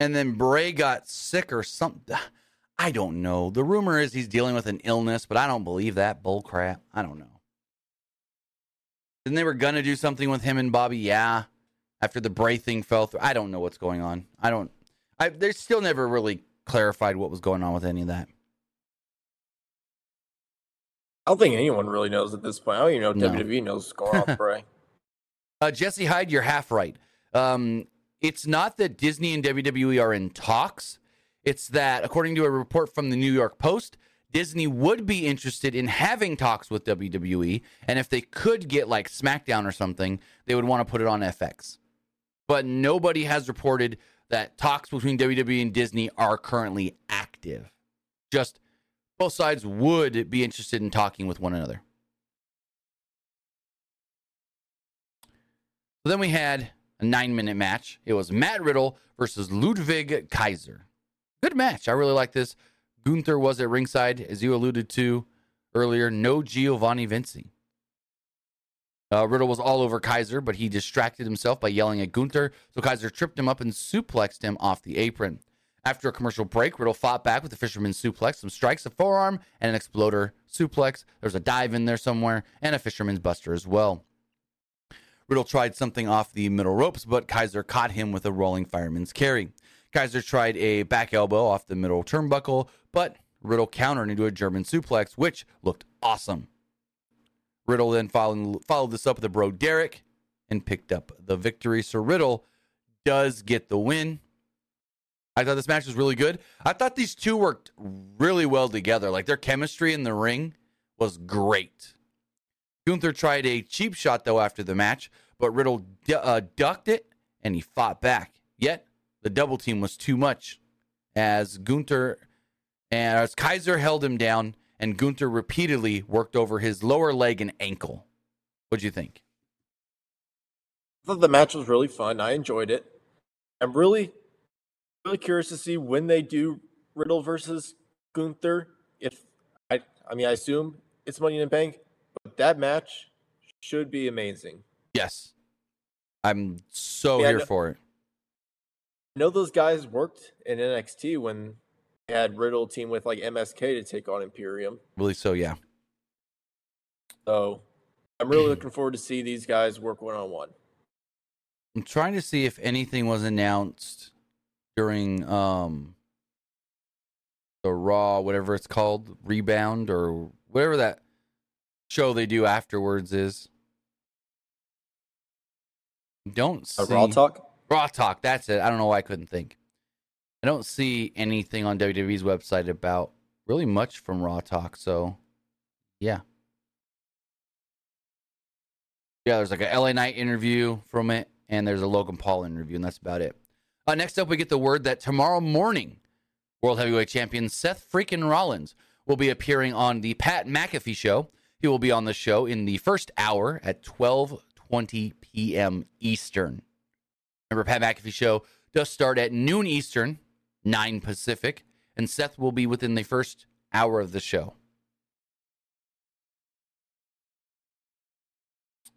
and then Bray got sick or something. I don't know. The rumor is he's dealing with an illness, but I don't believe that bull crap. I don't know. Then they were gonna do something with him and Bobby, yeah. After the Bray thing fell through, I don't know what's going on. I don't. I they still never really clarified what was going on with any of that. I don't think anyone really knows at this point. I don't even know no. WWE knows what's going on Bray. Uh, Jesse Hyde, you're half right. Um, it's not that Disney and WWE are in talks. It's that, according to a report from the New York Post, Disney would be interested in having talks with WWE. And if they could get like SmackDown or something, they would want to put it on FX. But nobody has reported that talks between WWE and Disney are currently active. Just both sides would be interested in talking with one another. So then we had a nine minute match. It was Matt Riddle versus Ludwig Kaiser. Good match. I really like this. Gunther was at ringside, as you alluded to earlier, no Giovanni Vinci. Uh, Riddle was all over Kaiser, but he distracted himself by yelling at Gunther, so Kaiser tripped him up and suplexed him off the apron. After a commercial break, Riddle fought back with the fisherman suplex, some strikes, a forearm, and an exploder suplex. There's a dive in there somewhere, and a fisherman's buster as well. Riddle tried something off the middle ropes, but Kaiser caught him with a rolling fireman's carry. Kaiser tried a back elbow off the middle turnbuckle, but Riddle countered into a German suplex, which looked awesome. Riddle then followed, followed this up with a bro Derek and picked up the victory. So Riddle does get the win. I thought this match was really good. I thought these two worked really well together. Like their chemistry in the ring was great. Gunther tried a cheap shot though after the match, but Riddle d- uh, ducked it and he fought back. Yet the double team was too much as Gunther and as Kaiser held him down and Gunther repeatedly worked over his lower leg and ankle. What'd you think? I thought the match was really fun. I enjoyed it. I'm really, really curious to see when they do Riddle versus Gunther. If I, I mean, I assume it's Money in the Bank, but that match should be amazing. Yes, I'm so Yeah, here know- for it. I know those guys worked in NXT when they had Riddle team with like MSK to take on Imperium. Really, so yeah. So I'm really looking forward to see these guys work one on one. I'm trying to see if anything was announced during um the Raw, whatever it's called, Rebound or whatever that show they do afterwards is. Don't see Raw talk. Raw Talk. That's it. I don't know why I couldn't think. I don't see anything on WWE's website about really much from Raw Talk. So, yeah. Yeah, there's like a LA Knight interview from it, and there's a Logan Paul interview, and that's about it. Uh, next up, we get the word that tomorrow morning, World Heavyweight Champion Seth freaking Rollins will be appearing on the Pat McAfee show. He will be on the show in the first hour at 12:20 p.m. Eastern. Remember, Pat McAfee show does start at noon Eastern, 9 Pacific, and Seth will be within the first hour of the show.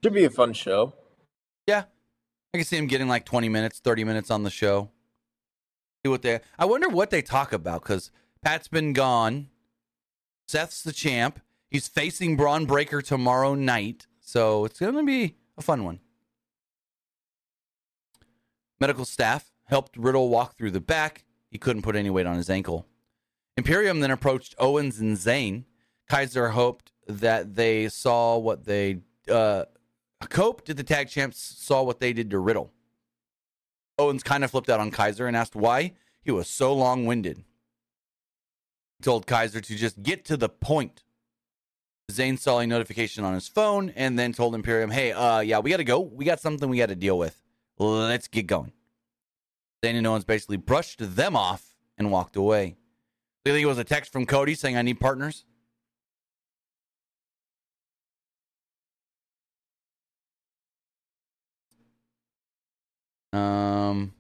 Should be a fun show. I can see him getting like 20 minutes, 30 minutes on the show. See what they. I wonder what they talk about because Pat's been gone. Seth's the champ. He's facing Bron Breakker tomorrow night, so it's going to be a fun one. Medical staff helped Riddle walk through the back. He couldn't put any weight on his ankle. Imperium then approached Owens and Zayn. Kaiser hoped that they saw what they uh, Cope did the tag champs saw what they did to Riddle. Owens kind of flipped out on Kaiser and asked why he was so long winded. Told Kaiser to just get to the point. Zayn saw a notification on his phone and then told Imperium, hey, uh, yeah, we got to go. We got something we got to deal with. Let's get going. Zayn and Owens basically brushed them off and walked away. You think it was a text from Cody saying, I need partners? Um,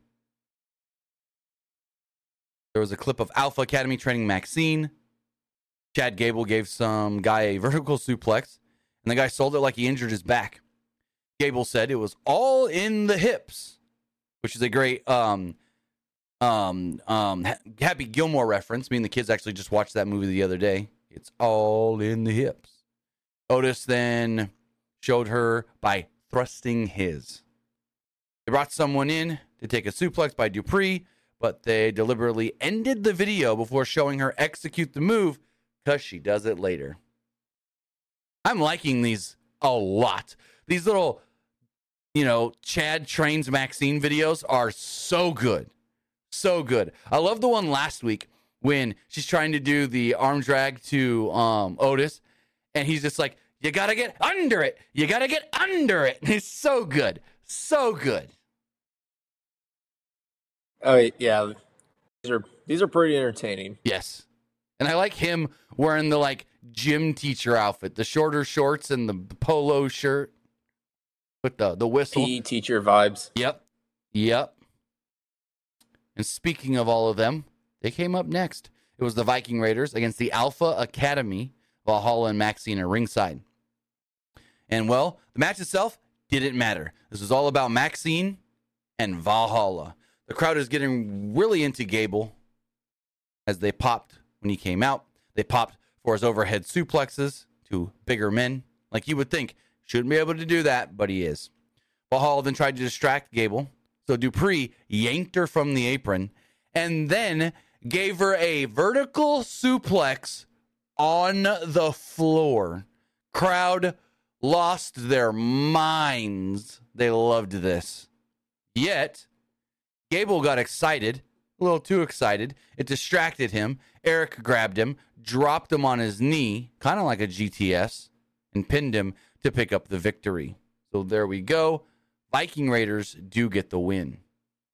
there was a clip of Alpha Academy training Maxxine. Chad Gable gave some guy a vertical suplex, and the guy sold it like he injured his back. Gable said it was all in the hips, which is a great um um um Happy Gilmore reference. Me and the kids actually just watched that movie the other day. It's all in the hips. Otis then showed her by thrusting his. They brought someone in to take a suplex by Dupri, but they deliberately ended the video before showing her execute the move because she does it later. I'm liking these a lot. These little, you know, Chad trains Maxxine videos are so good. So good. I love the one last week when she's trying to do the arm drag to um, Otis, and he's just like, You gotta get under it. You gotta get under it. It's so good. So good. Oh yeah, these are these are pretty entertaining. Yes. And I like him wearing the like gym teacher outfit, the shorter shorts and the polo shirt with the the whistle. PE teacher vibes. Yep. Yep. And speaking of all of them, they came up next. It was the Viking Raiders against the Alpha Academy. Valhalla and Maxxine are ringside. And well, the match itself didn't matter. This was all about Maxxine and Valhalla. The crowd is getting really into Gable as they popped when he came out. They popped for his overhead suplexes to bigger men. Like you would think, shouldn't be able to do that, but he is. Valhalla then tried to distract Gable. So Dupri yanked her from the apron and then gave her a vertical suplex on the floor. Crowd lost their minds. They loved this. Yet, Gable got excited, a little too excited. It distracted him. Erik grabbed him, dropped him on his knee, kind of like a GTS, and pinned him to pick up the victory. So there we go. Viking Raiders do get the win.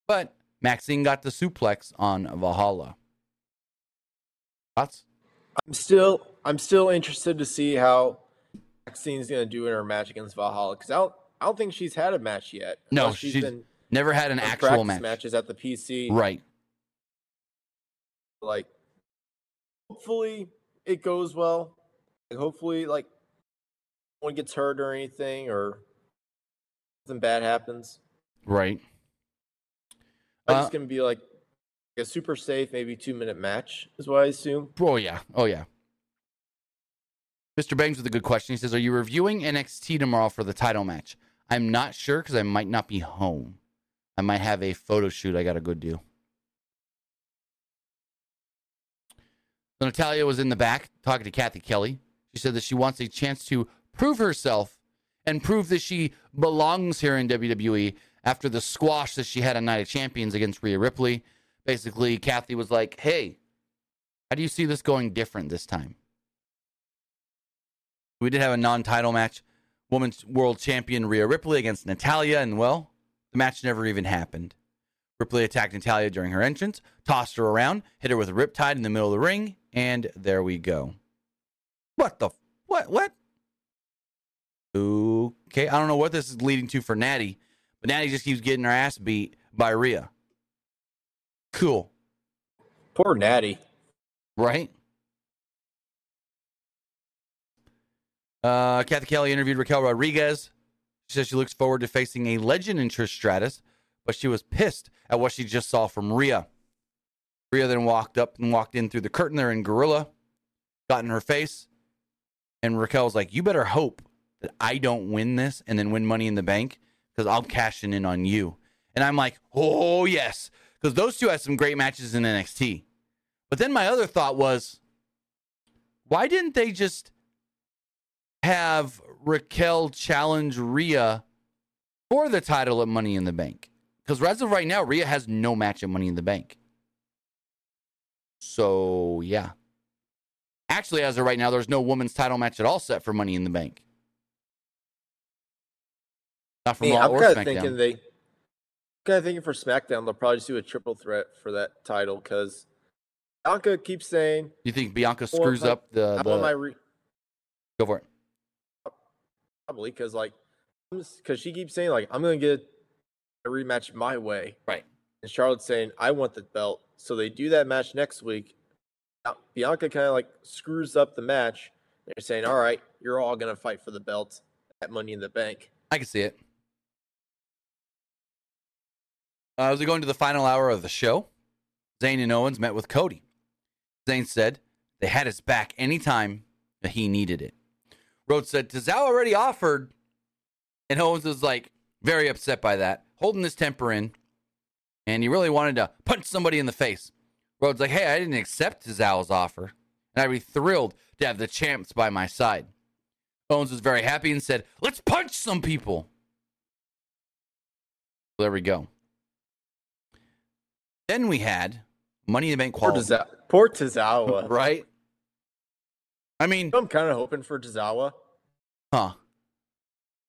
But Maxxine got the suplex on Valhalla. Thoughts? I'm still I'm still interested to see how Maxxine's gonna do in her match against Valhalla because I don't I don't think she's had a match yet. No, unless she's never had an actual match. matches at the PC. Right. Like, hopefully it goes well. Like, hopefully, like, no one gets hurt or anything, or something bad happens. Right. It's Uh, just gonna be like a super safe, maybe two minute match, is what I assume. Oh yeah. Oh yeah. Mr. Bangs with a good question. He says, "Are you reviewing NXT tomorrow for the title match?" I'm not sure because I might not be home. I might have a photo shoot I got to go do. So Natalya was in the back talking to Cathy Kelley. She said that she wants a chance to prove herself and prove that she belongs here in WWE after the squash that she had on Night of Champions against Rhea Ripley. Basically, Cathy was like, "Hey, how do you see this going different this time?" We did have a non-title match, women's world champion Rhea Ripley against Natalya, and well, the match never even happened. Ripley attacked Natalya during her entrance, tossed her around, hit her with a riptide in the middle of the ring, and there we go. What the what what? Okay, I don't know what this is leading to for Natty, but Natty just keeps getting her ass beat by Rhea. Cool, Poor Natty. right? Uh, Cathy Kelley interviewed Raquel Rodriguez. She says she looks forward to facing a legend in Trish Stratus, but she was pissed at what she just saw from Rhea. Rhea then walked up and walked in through the curtain there in Gorilla, got in her face, and Raquel was like, You better hope that I don't win this and then win money in the bank because I'm cashing in on you. And I'm like, Oh, yes. Because those two had some great matches in NXT. But then my other thought was, why didn't they just have Raquel challenge Rhea for the title at Money in the Bank? Because as of right now, Rhea has no match at Money in the Bank. So, yeah. Actually, as of right now, there's no women's title match at all set for Money in the Bank. Not from Raw I'm kind of thinking they kind of thinking for SmackDown they'll probably just do a triple threat for that title because Bianca keeps saying you think Bianca screws like, up the, my the re- go for it? Probably because like because she keeps saying like I'm gonna get a rematch my way, Right. and Charlotte's saying I want the belt, so they do that match next week. Now, Bianca kind of like screws up the match. They're saying, "All right, you're all gonna fight for the belt at Money in the Bank." I can see it. Uh, as we go into the final hour of the show, Zayn and Owens met with Cody. Zayn said they had his back anytime that he needed it. Rhodes said Tozawa already offered, and Owens was like very upset by that, holding his temper in, and he really wanted to punch somebody in the face. Rhodes like, hey, I didn't accept Tozawa's offer, and I'd be thrilled to have the champs by my side. Owens was very happy and said, let's punch some people. There we go. Then we had Money in the Bank quality. Tozawa. Right? I mean, I'm kind of hoping for Tozawa. huh.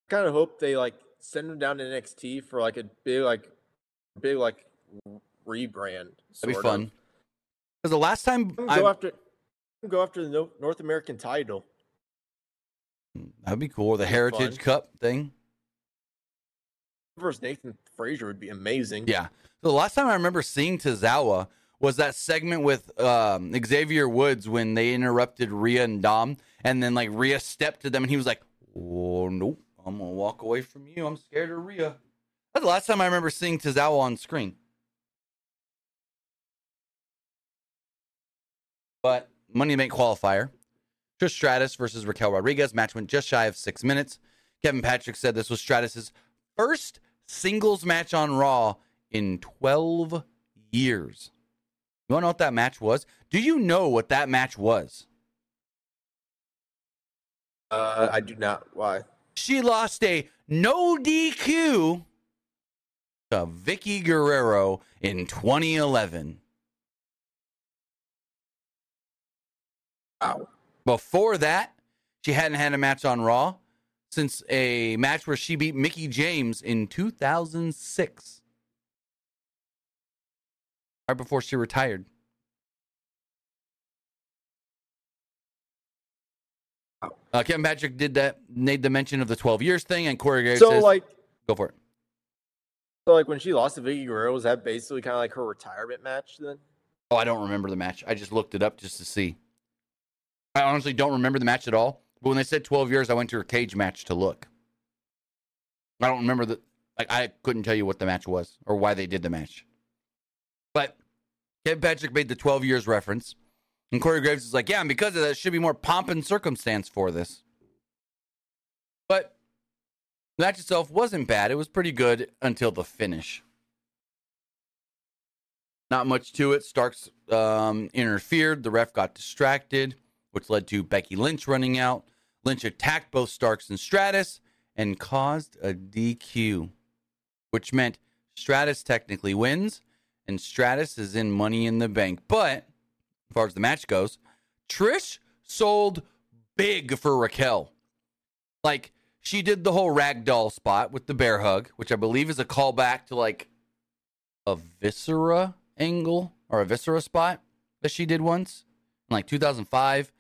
Kind of hope they like send him down to NXT for like a big like big like rebrand. That'd be fun. Because the last time I Go after go after the North American title. that'd be cool. The That'd Heritage. Cup thing. Versus Nathan Frazer would be amazing. Yeah. So the last time I remember seeing Tozawa was that segment with um, Xavier Woods when they interrupted Rhea and Dom, and then like Rhea stepped to them, and he was like, "Oh nope, I'm gonna walk away from you. I'm scared of Rhea." That's the last time I remember seeing Tozawa on screen. But Money Bank qualifier. Trish Stratus versus Raquel Rodriguez. Match went just shy of six minutes. Kevin Patrick said this was Stratus's first singles match on Raw in 12 years. You want to know what that match was? Do you know what that match was? Uh, I do not. Why? She lost a no DQ to Vickie Guerrero in 2011. Wow. Before that, she hadn't had a match on Raw since a match where she beat Mickie James in 2006. Right before she retired. Uh, Kevin Patrick did that, made the mention of the 12 years thing, and Corey Graves So says, like, go for it. so like when she lost to Vickie Guerrero, was that basically kind of like her retirement match then? Oh, I don't remember the match. I just looked it up just to see. I honestly don't remember the match at all. But when they said 12 years, I went to her cage match to look. I don't remember the like I couldn't tell you what the match was or why they did the match. But Kevin Patrick made the 12 years reference. And Corey Graves is like, yeah, and because of that, should be more pomp and circumstance for this. But match itself wasn't bad. It was pretty good until the finish. Not much to it. Starks um, interfered. The ref got distracted, which led to Becky Lynch running out. Lynch attacked both Starks and Stratus and caused a DQ, which meant Stratus technically wins, and Stratus is in Money in the Bank. But as far as the match goes, Trish sold big for Raquel. Like she did the whole ragdoll spot with the bear hug, which I believe is a callback to like a viscera angle or a viscera spot that she did once in like 2005.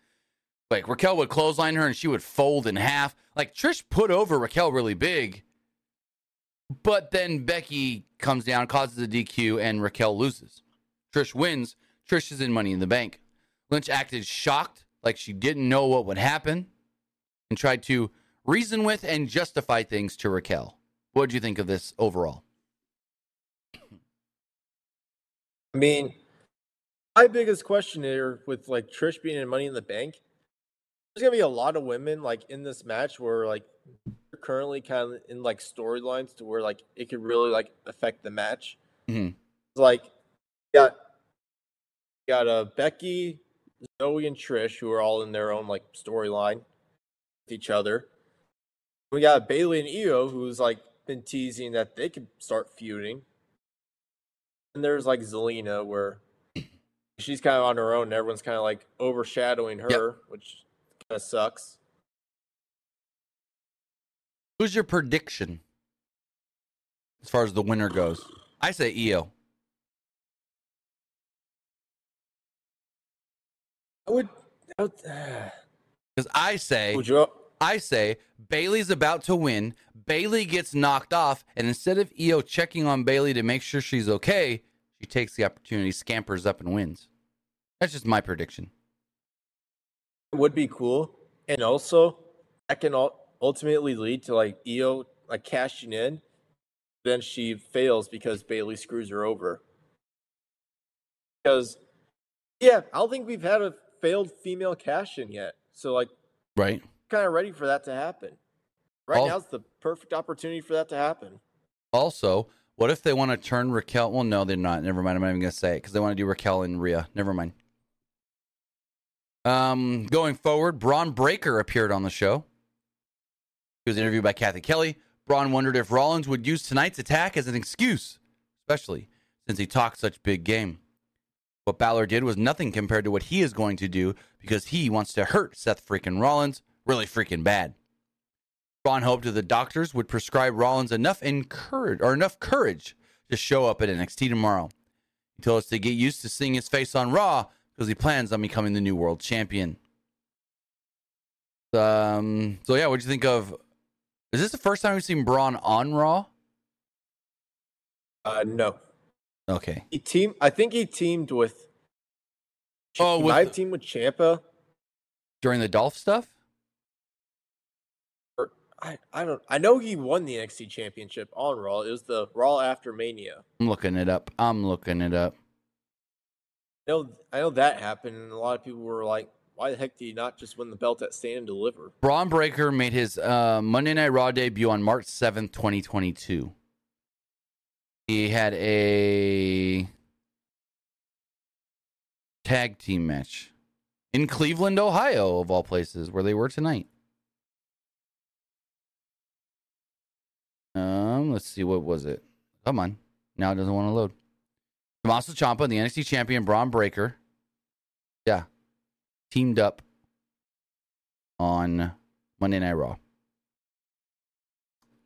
Like Raquel would clothesline her and she would fold in half. Like Trish put over Raquel really big, but then Becky comes down, causes a DQ, and Raquel loses. Trish wins. Trish is in Money in the Bank. Lynch acted shocked, like she didn't know what would happen, and tried to reason with and justify things to Raquel. What do you think of this overall? I mean, my biggest question here with like Trish being in Money in the Bank, there's gonna be a lot of women like in this match where like currently kind of in like storylines to where like it could really like affect the match. Mhm. It's like got you got uh Becky, Zoey, and Trish who are all in their own like storyline with each other. We got Bayley and Io who's like been teasing that they could start feuding. And there's like Zelina where she's kind of on her own and everyone's kind of like overshadowing her, which kind of sucks. Who's your prediction as far as the winner goes? I say Io. I would, I would, uh, Because I say would you I say Bayley's about to win. Bayley gets knocked off, and instead of Io checking on Bayley to make sure she's okay, she takes the opportunity, scampers up, and wins. That's just my prediction. It would be cool. And also that can ul- ultimately lead to like Io like cashing in. Then she fails because Bayley screws her over. Because yeah, I don't think we've had a failed female cash in yet. So like Right. kind of ready for that to happen. Right Al- now's the perfect opportunity for that to happen. Also, what if they want to turn Raquel? Well, no, they're not. Never mind. I'm not even going to say it because they want to do Raquel and Rhea. Never mind. Um, going forward, Bron Breakker appeared on the show. He was interviewed by Cathy Kelley. Bron wondered if Rollins would use tonight's attack as an excuse, especially since he talked such big game. What Balor did was nothing compared to what he is going to do because he wants to hurt Seth freaking Rollins really freaking bad. Bron hoped that the doctors would prescribe Rollins enough encourage or enough courage to show up at NXT tomorrow. He told us to get used to seeing his face on Raw because he plans on becoming the new world champion. Um. So yeah, what do you think of? Is this the first time we've seen Bron on Raw? Uh, no. Okay. He team. I think he teamed with. Oh, with have the- teamed with Ciampa. During the Dolph stuff? Or I, I don't. I know he won the NXT Championship on Raw. It was the Raw after Mania. I'm looking it up. I'm looking it up. I know. I know that happened, and a lot of people were like, "Why the heck did he not just win the belt at Stand and Deliver?" Bron Breakker made his uh, Monday Night Raw debut on March 7th, 2022. He had a tag team match in Cleveland, Ohio, of all places, where they were tonight. Um, let's see, what was it? Come on. Now it doesn't want to load. Tommaso Ciampa and the NXT champion Bron Breakker. Teamed up on Monday Night Raw.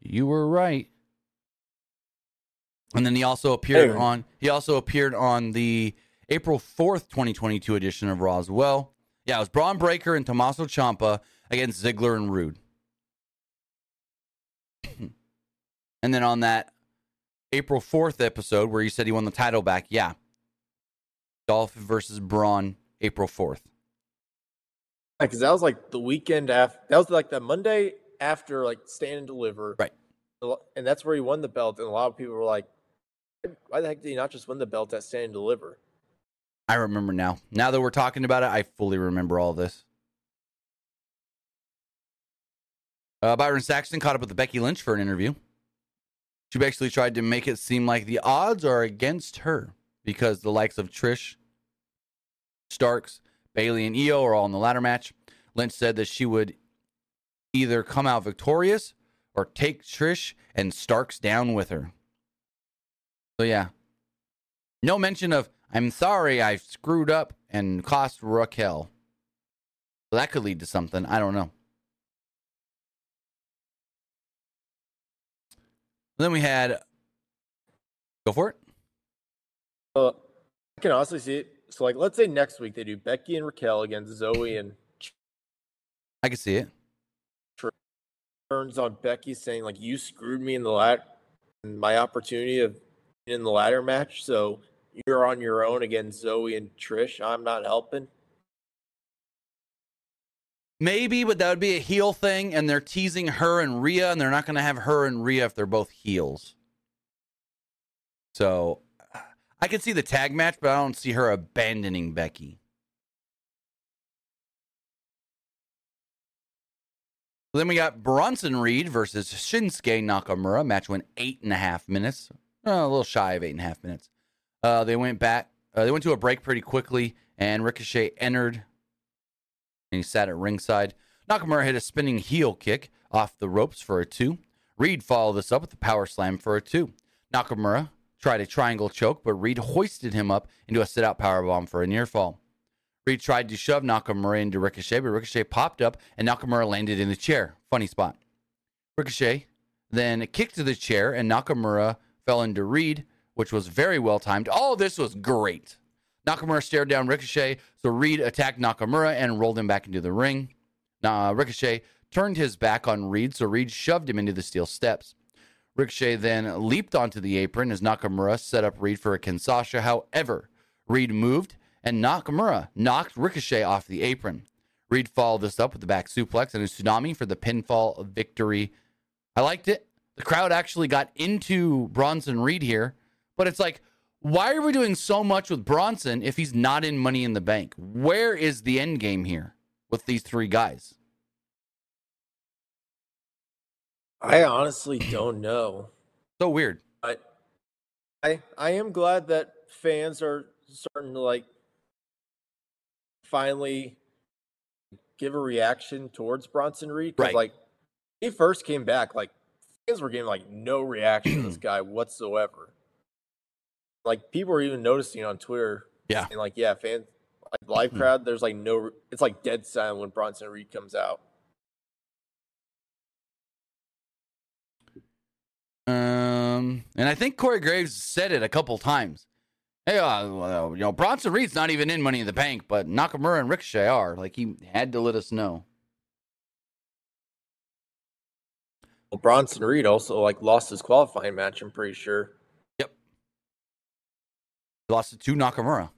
You were right. And then he also appeared Hey. on he also appeared on the April 4th, 2022 edition of Raw as well. Yeah, it was Bron Breakker and Tommaso Ciampa against Ziggler and Roode. and then on that April 4th episode where you said he won the title back, yeah. Dolph versus Bron, April 4th. Because that was like the weekend after. That was like the Monday after like Stand and Deliver. Right. And that's where he won the belt, and a lot of people were like, "Why the heck did he not just win the belt at Stand and Deliver?" I remember now. Now that we're talking about it, I fully remember all this. Uh, Byron Saxton caught up with Becky Lynch for an interview. She basically tried to make it seem like the odds are against her because the likes of Trish, Starks, Bayley, and Io are all in the ladder match. Lynch said that she would either come out victorious or take Trish and Starks down with her. So, yeah. No mention of, I'm sorry I screwed up and cost Raquel. So that could lead to something. I don't know. Then we had. Go for it. Uh, I can honestly see it. So, like, let's say next week they do Becky and Raquel against Zoey and I can see it. turns on Becky saying like you screwed me in the in my opportunity of in the ladder match. So you're on your own against Zoey and Trish. I'm not helping. Maybe, but that would be a heel thing, and they're teasing her and Rhea, and they're not going to have her and Rhea if they're both heels. So I can see the tag match, but I don't see her abandoning Becky. Then we got Bronson Reed versus Shinsuke Nakamura. Match went eight and a half minutes, uh, a little shy of eight and a half minutes. Uh, they went back. Uh, they went to a break pretty quickly, and Ricochet entered, and he sat at ringside. Nakamura hit a spinning heel kick off the ropes for a two. Reed followed this up with a power slam for a two. Nakamura tried a triangle choke, but Reed hoisted him up into a sit-out powerbomb for a near fall. Reed tried to shove Nakamura into Ricochet, but Ricochet popped up and Nakamura landed in the chair. Funny spot. Ricochet then kicked to the chair and Nakamura fell into Reed, which was very well timed. All this was great. Nakamura stared down Ricochet, so Reed attacked Nakamura and rolled him back into the ring. Now, Ricochet turned his back on Reed, so Reed shoved him into the steel steps. Ricochet then leaped onto the apron as Nakamura set up Reed for a Kinshasa. However, Reed moved and Nakamura knocked Ricochet off the apron. Reed followed this up with the back suplex and a tsunami for the pinfall victory. I liked it. The crowd actually got into Bronson Reed here, but it's like, why are we doing so much with Bronson if he's not in Money in the Bank? Where is the end game here with these three guys? I honestly don't know. So weird. But I I am glad that fans are starting to like finally give a reaction towards Bronson Reed. Right. Like he first came back, like fans were getting like no reaction to this guy whatsoever. Like people were even noticing on Twitter. Yeah. And like, yeah, fans like live Hmm. crowd, there's like no it's like dead silent when Bronson Reed comes out. Um, and I think Corey Graves said it a couple times. Hey, uh, well, you know, Bronson Reed's not even in Money in the Bank, but Nakamura and Ricochet are. Like he had to let us know. Well, Bronson Reed also like lost his qualifying match, I'm pretty sure. Yep. He lost to Nakamura.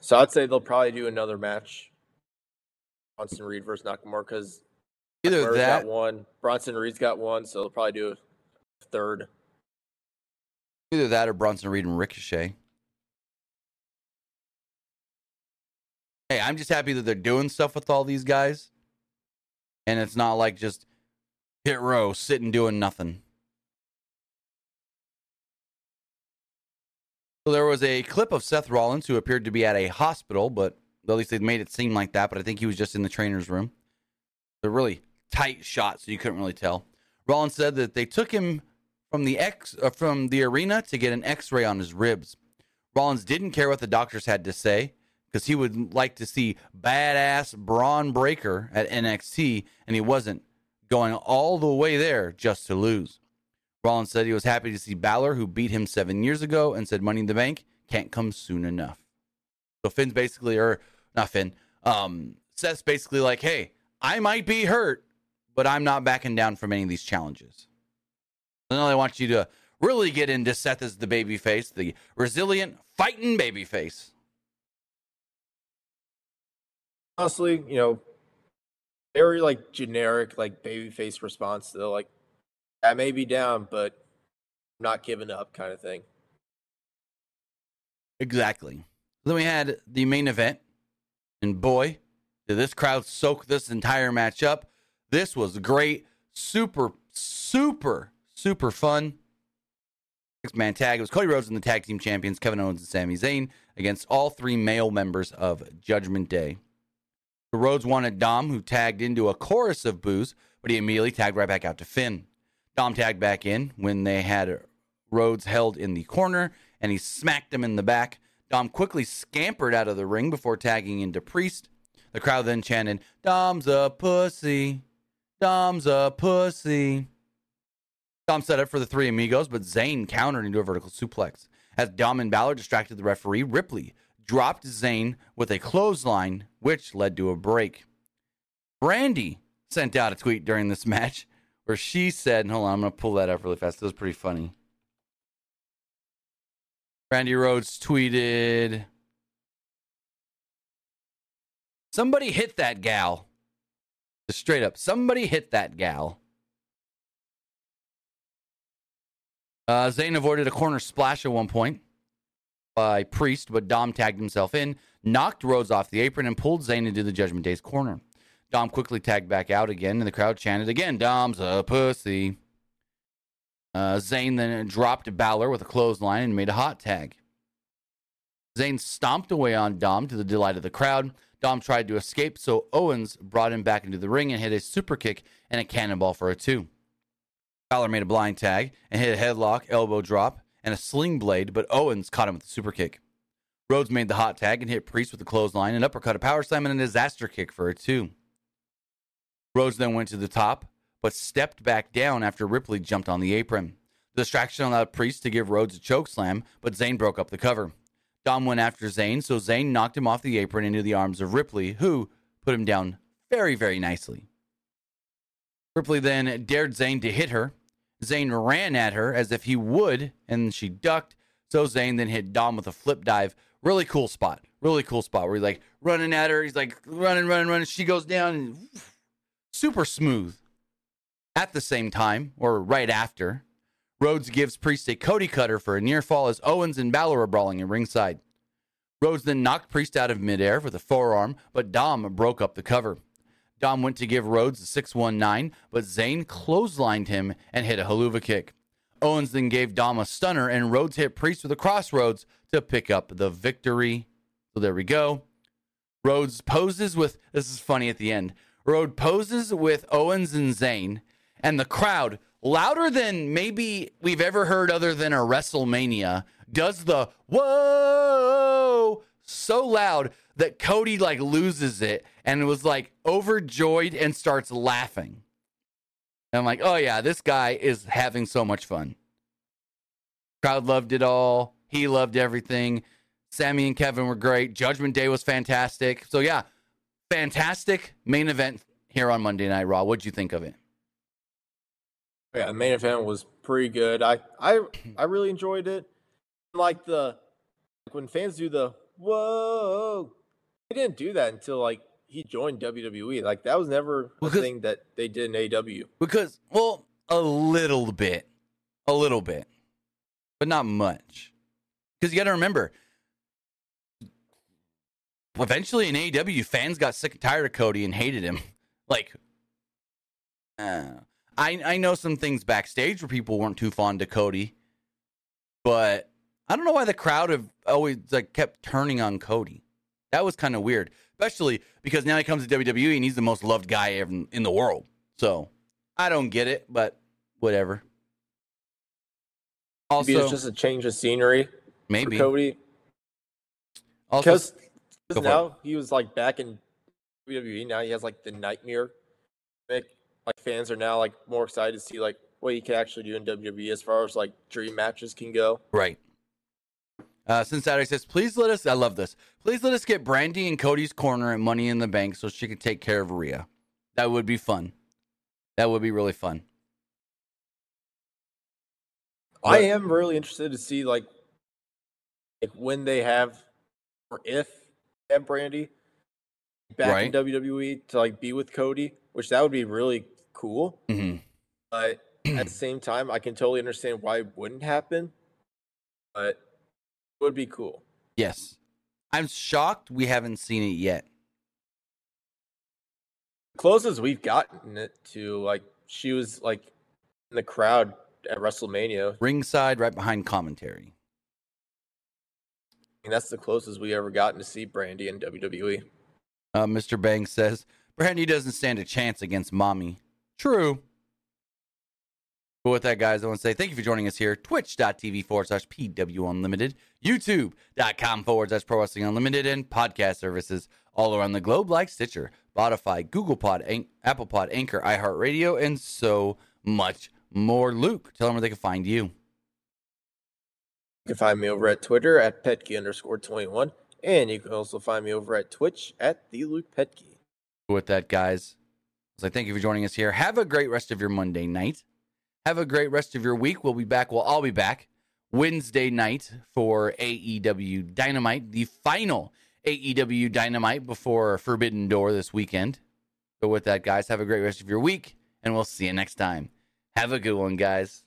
So I'd say they'll probably do another match. Bronson Reed versus Nakamura because Either that, got one, Bronson Reed's got one, so they'll probably do a third. either that, or Bronson Reed and Ricochet. Hey, I'm just happy that they're doing stuff with all these guys, and it's not like just Hit Row sitting doing nothing. So there was a clip of Seth Rollins who appeared to be at a hospital, but at least they made it seem like that. But I think he was just in the trainer's room. They're really tight shot, so you couldn't really tell. Rollins said that they took him from the X uh, from the arena to get an X-ray on his ribs. Rollins didn't care what the doctors had to say because he would like to see badass Bron Breakker at NXT, and he wasn't going all the way there just to lose. Rollins said he was happy to see Balor, who beat him seven years ago, and said Money in the Bank can't come soon enough. So Finn's basically, or not Finn, um, Seth's basically like, hey, I might be hurt, but I'm not backing down from any of these challenges. So now they want you to really get into Seth as the baby face, the resilient, fighting baby face. Honestly, you know, very like generic, like baby face response. They're like, I may be down, but I'm not giving up kind of thing. Exactly. Then we had the main event, and boy, did this crowd soak this entire match up. This was great. Super, super, super fun. Six man tag. It was Cody Rhodes and the tag team champions, Kevin Owens and Sami Zayn, against all three male members of Judgment Day. The Rhodes wanted Dom, who tagged into a chorus of boos, but he immediately tagged right back out to Finn. Dom tagged back in when they had Rhodes held in the corner, and he smacked him in the back. Dom quickly scampered out of the ring before tagging into Priest. The crowd then chanted, Dom's a pussy. Dom's a pussy. Dom set up for the three amigos, but Zayn countered into a vertical suplex. As Dom and Balor distracted the referee, Ripley dropped Zayn with a clothesline, which led to a break. Brandi sent out a tweet during this match where she said, hold on, I'm going to pull that up really fast. It was pretty funny. Brandi Rhodes tweeted, Somebody hit that gal. Straight up, somebody hit that gal. Uh, Zayn avoided a corner splash at one point by Priest, but Dom tagged himself in, knocked Rhodes off the apron, and pulled Zayn into the Judgment Day's corner. Dom quickly tagged back out again, and the crowd chanted again, Dom's a pussy. Uh, Zayn then dropped Balor with a clothesline and made a hot tag. Zayn stomped away on Dom to the delight of the crowd. Dom tried to escape, so Owens brought him back into the ring and hit a super kick and a cannonball for a two. Balor made a blind tag and hit a headlock, elbow drop, and a sling blade, but Owens caught him with a super kick. Rhodes made the hot tag and hit Priest with a clothesline, an uppercut, a power slam, and a disaster kick for a two. Rhodes then went to the top, but stepped back down after Ripley jumped on the apron. The distraction allowed Priest to give Rhodes a choke slam, but Zayn broke up the cover. Dom went after Zayn, so Zayn knocked him off the apron into the arms of Ripley, who put him down very, very nicely. Ripley then dared Zayn to hit her. Zayn ran at her as if he would, and she ducked. So Zayn then hit Dom with a flip dive. Really cool spot. Really cool spot where he's like running at her. He's like running, running, running. She goes down super smooth. At the same time, or right after, Rhodes gives Priest a Cody cutter for a near fall as Owens and Balor are brawling in ringside. Rhodes then knocked Priest out of midair with a forearm, but Dom broke up the cover. Dom went to give Rhodes a 619, but Zayn clotheslined him and hit a Helluva Kick. Owens then gave Dom a stunner, and Rhodes hit Priest with a crossroads to pick up the victory. So there we go. Rhodes poses with this is funny at the end. Rhodes poses with Owens and Zayn, and the crowd, louder than maybe we've ever heard other than a WrestleMania, does the whoa so loud that Cody like loses it and was like overjoyed and starts laughing. And I'm like, oh yeah, this guy is having so much fun. Crowd loved it all. He loved everything. Sami and Kevin were great. Judgment Day was fantastic. So yeah, fantastic main event here on Monday Night Raw. What'd you think of it? Yeah, the main event was pretty good. I I I really enjoyed it. Like the like when fans do the whoa, they didn't do that until like he joined WWE. Like that was never a thing that they did in AEW. Because, well, a little bit, a little bit, but not much. Because you got to remember, eventually in AEW, fans got sick and tired of Cody and hated him. Like, uh, I I know some things backstage where people weren't too fond of Cody, but I don't know why the crowd have always like kept turning on Cody. That was kind of weird, especially because now he comes to WWE and he's the most loved guy ever in- in the world. So I don't get it, but whatever. Maybe Also, it's just a change of scenery maybe for Cody because Go for it. now he was like back in WWE. Now he has like the nightmare. Like fans are now like more excited to see like what he can actually do in WWE as far as like dream matches can go. Right. Uh, since Saturday says, please let us. I love this. Please let us get Brandi in Cody's corner at Money in the Bank so she can take care of Rhea. That would be fun. That would be really fun. I am really interested to see like like when they have or if they have Brandi back Right. in WWE to like be with Cody, which that would be really cool. hmm But at the same time, I can totally understand why it wouldn't happen. But it would be cool. Yes. I'm shocked we haven't seen it yet. Closest we've gotten it to like she was like in the crowd at WrestleMania. Ringside, right behind commentary. mean, that's the closest we ever gotten to see Brandi in. WWE. Uh, Mr. Bang says, Brandi doesn't stand a chance against mommy. True. But with that, guys, I want to say thank you for joining us here. Twitch.tv forward slash PW Unlimited, YouTube.com forward slash Pro Wrestling Unlimited, and podcast services all around the globe like Stitcher, Spotify, Google Pod, An- Apple Pod, Anchor, iHeartRadio, and so much more. Luke, tell them where they can find you. You can find me over at Twitter at Petke underscore 21. And you can also find me over at Twitch at the Luke Petke. with that, guys. So thank you for joining us here. Have a great rest of your Monday night. Have a great rest of your week. We'll be back. We'll all be back Wednesday night for AEW Dynamite, the final AEW Dynamite before Forbidden Door this weekend. So with that, guys, have a great rest of your week, and we'll see you next time. Have a good one, guys.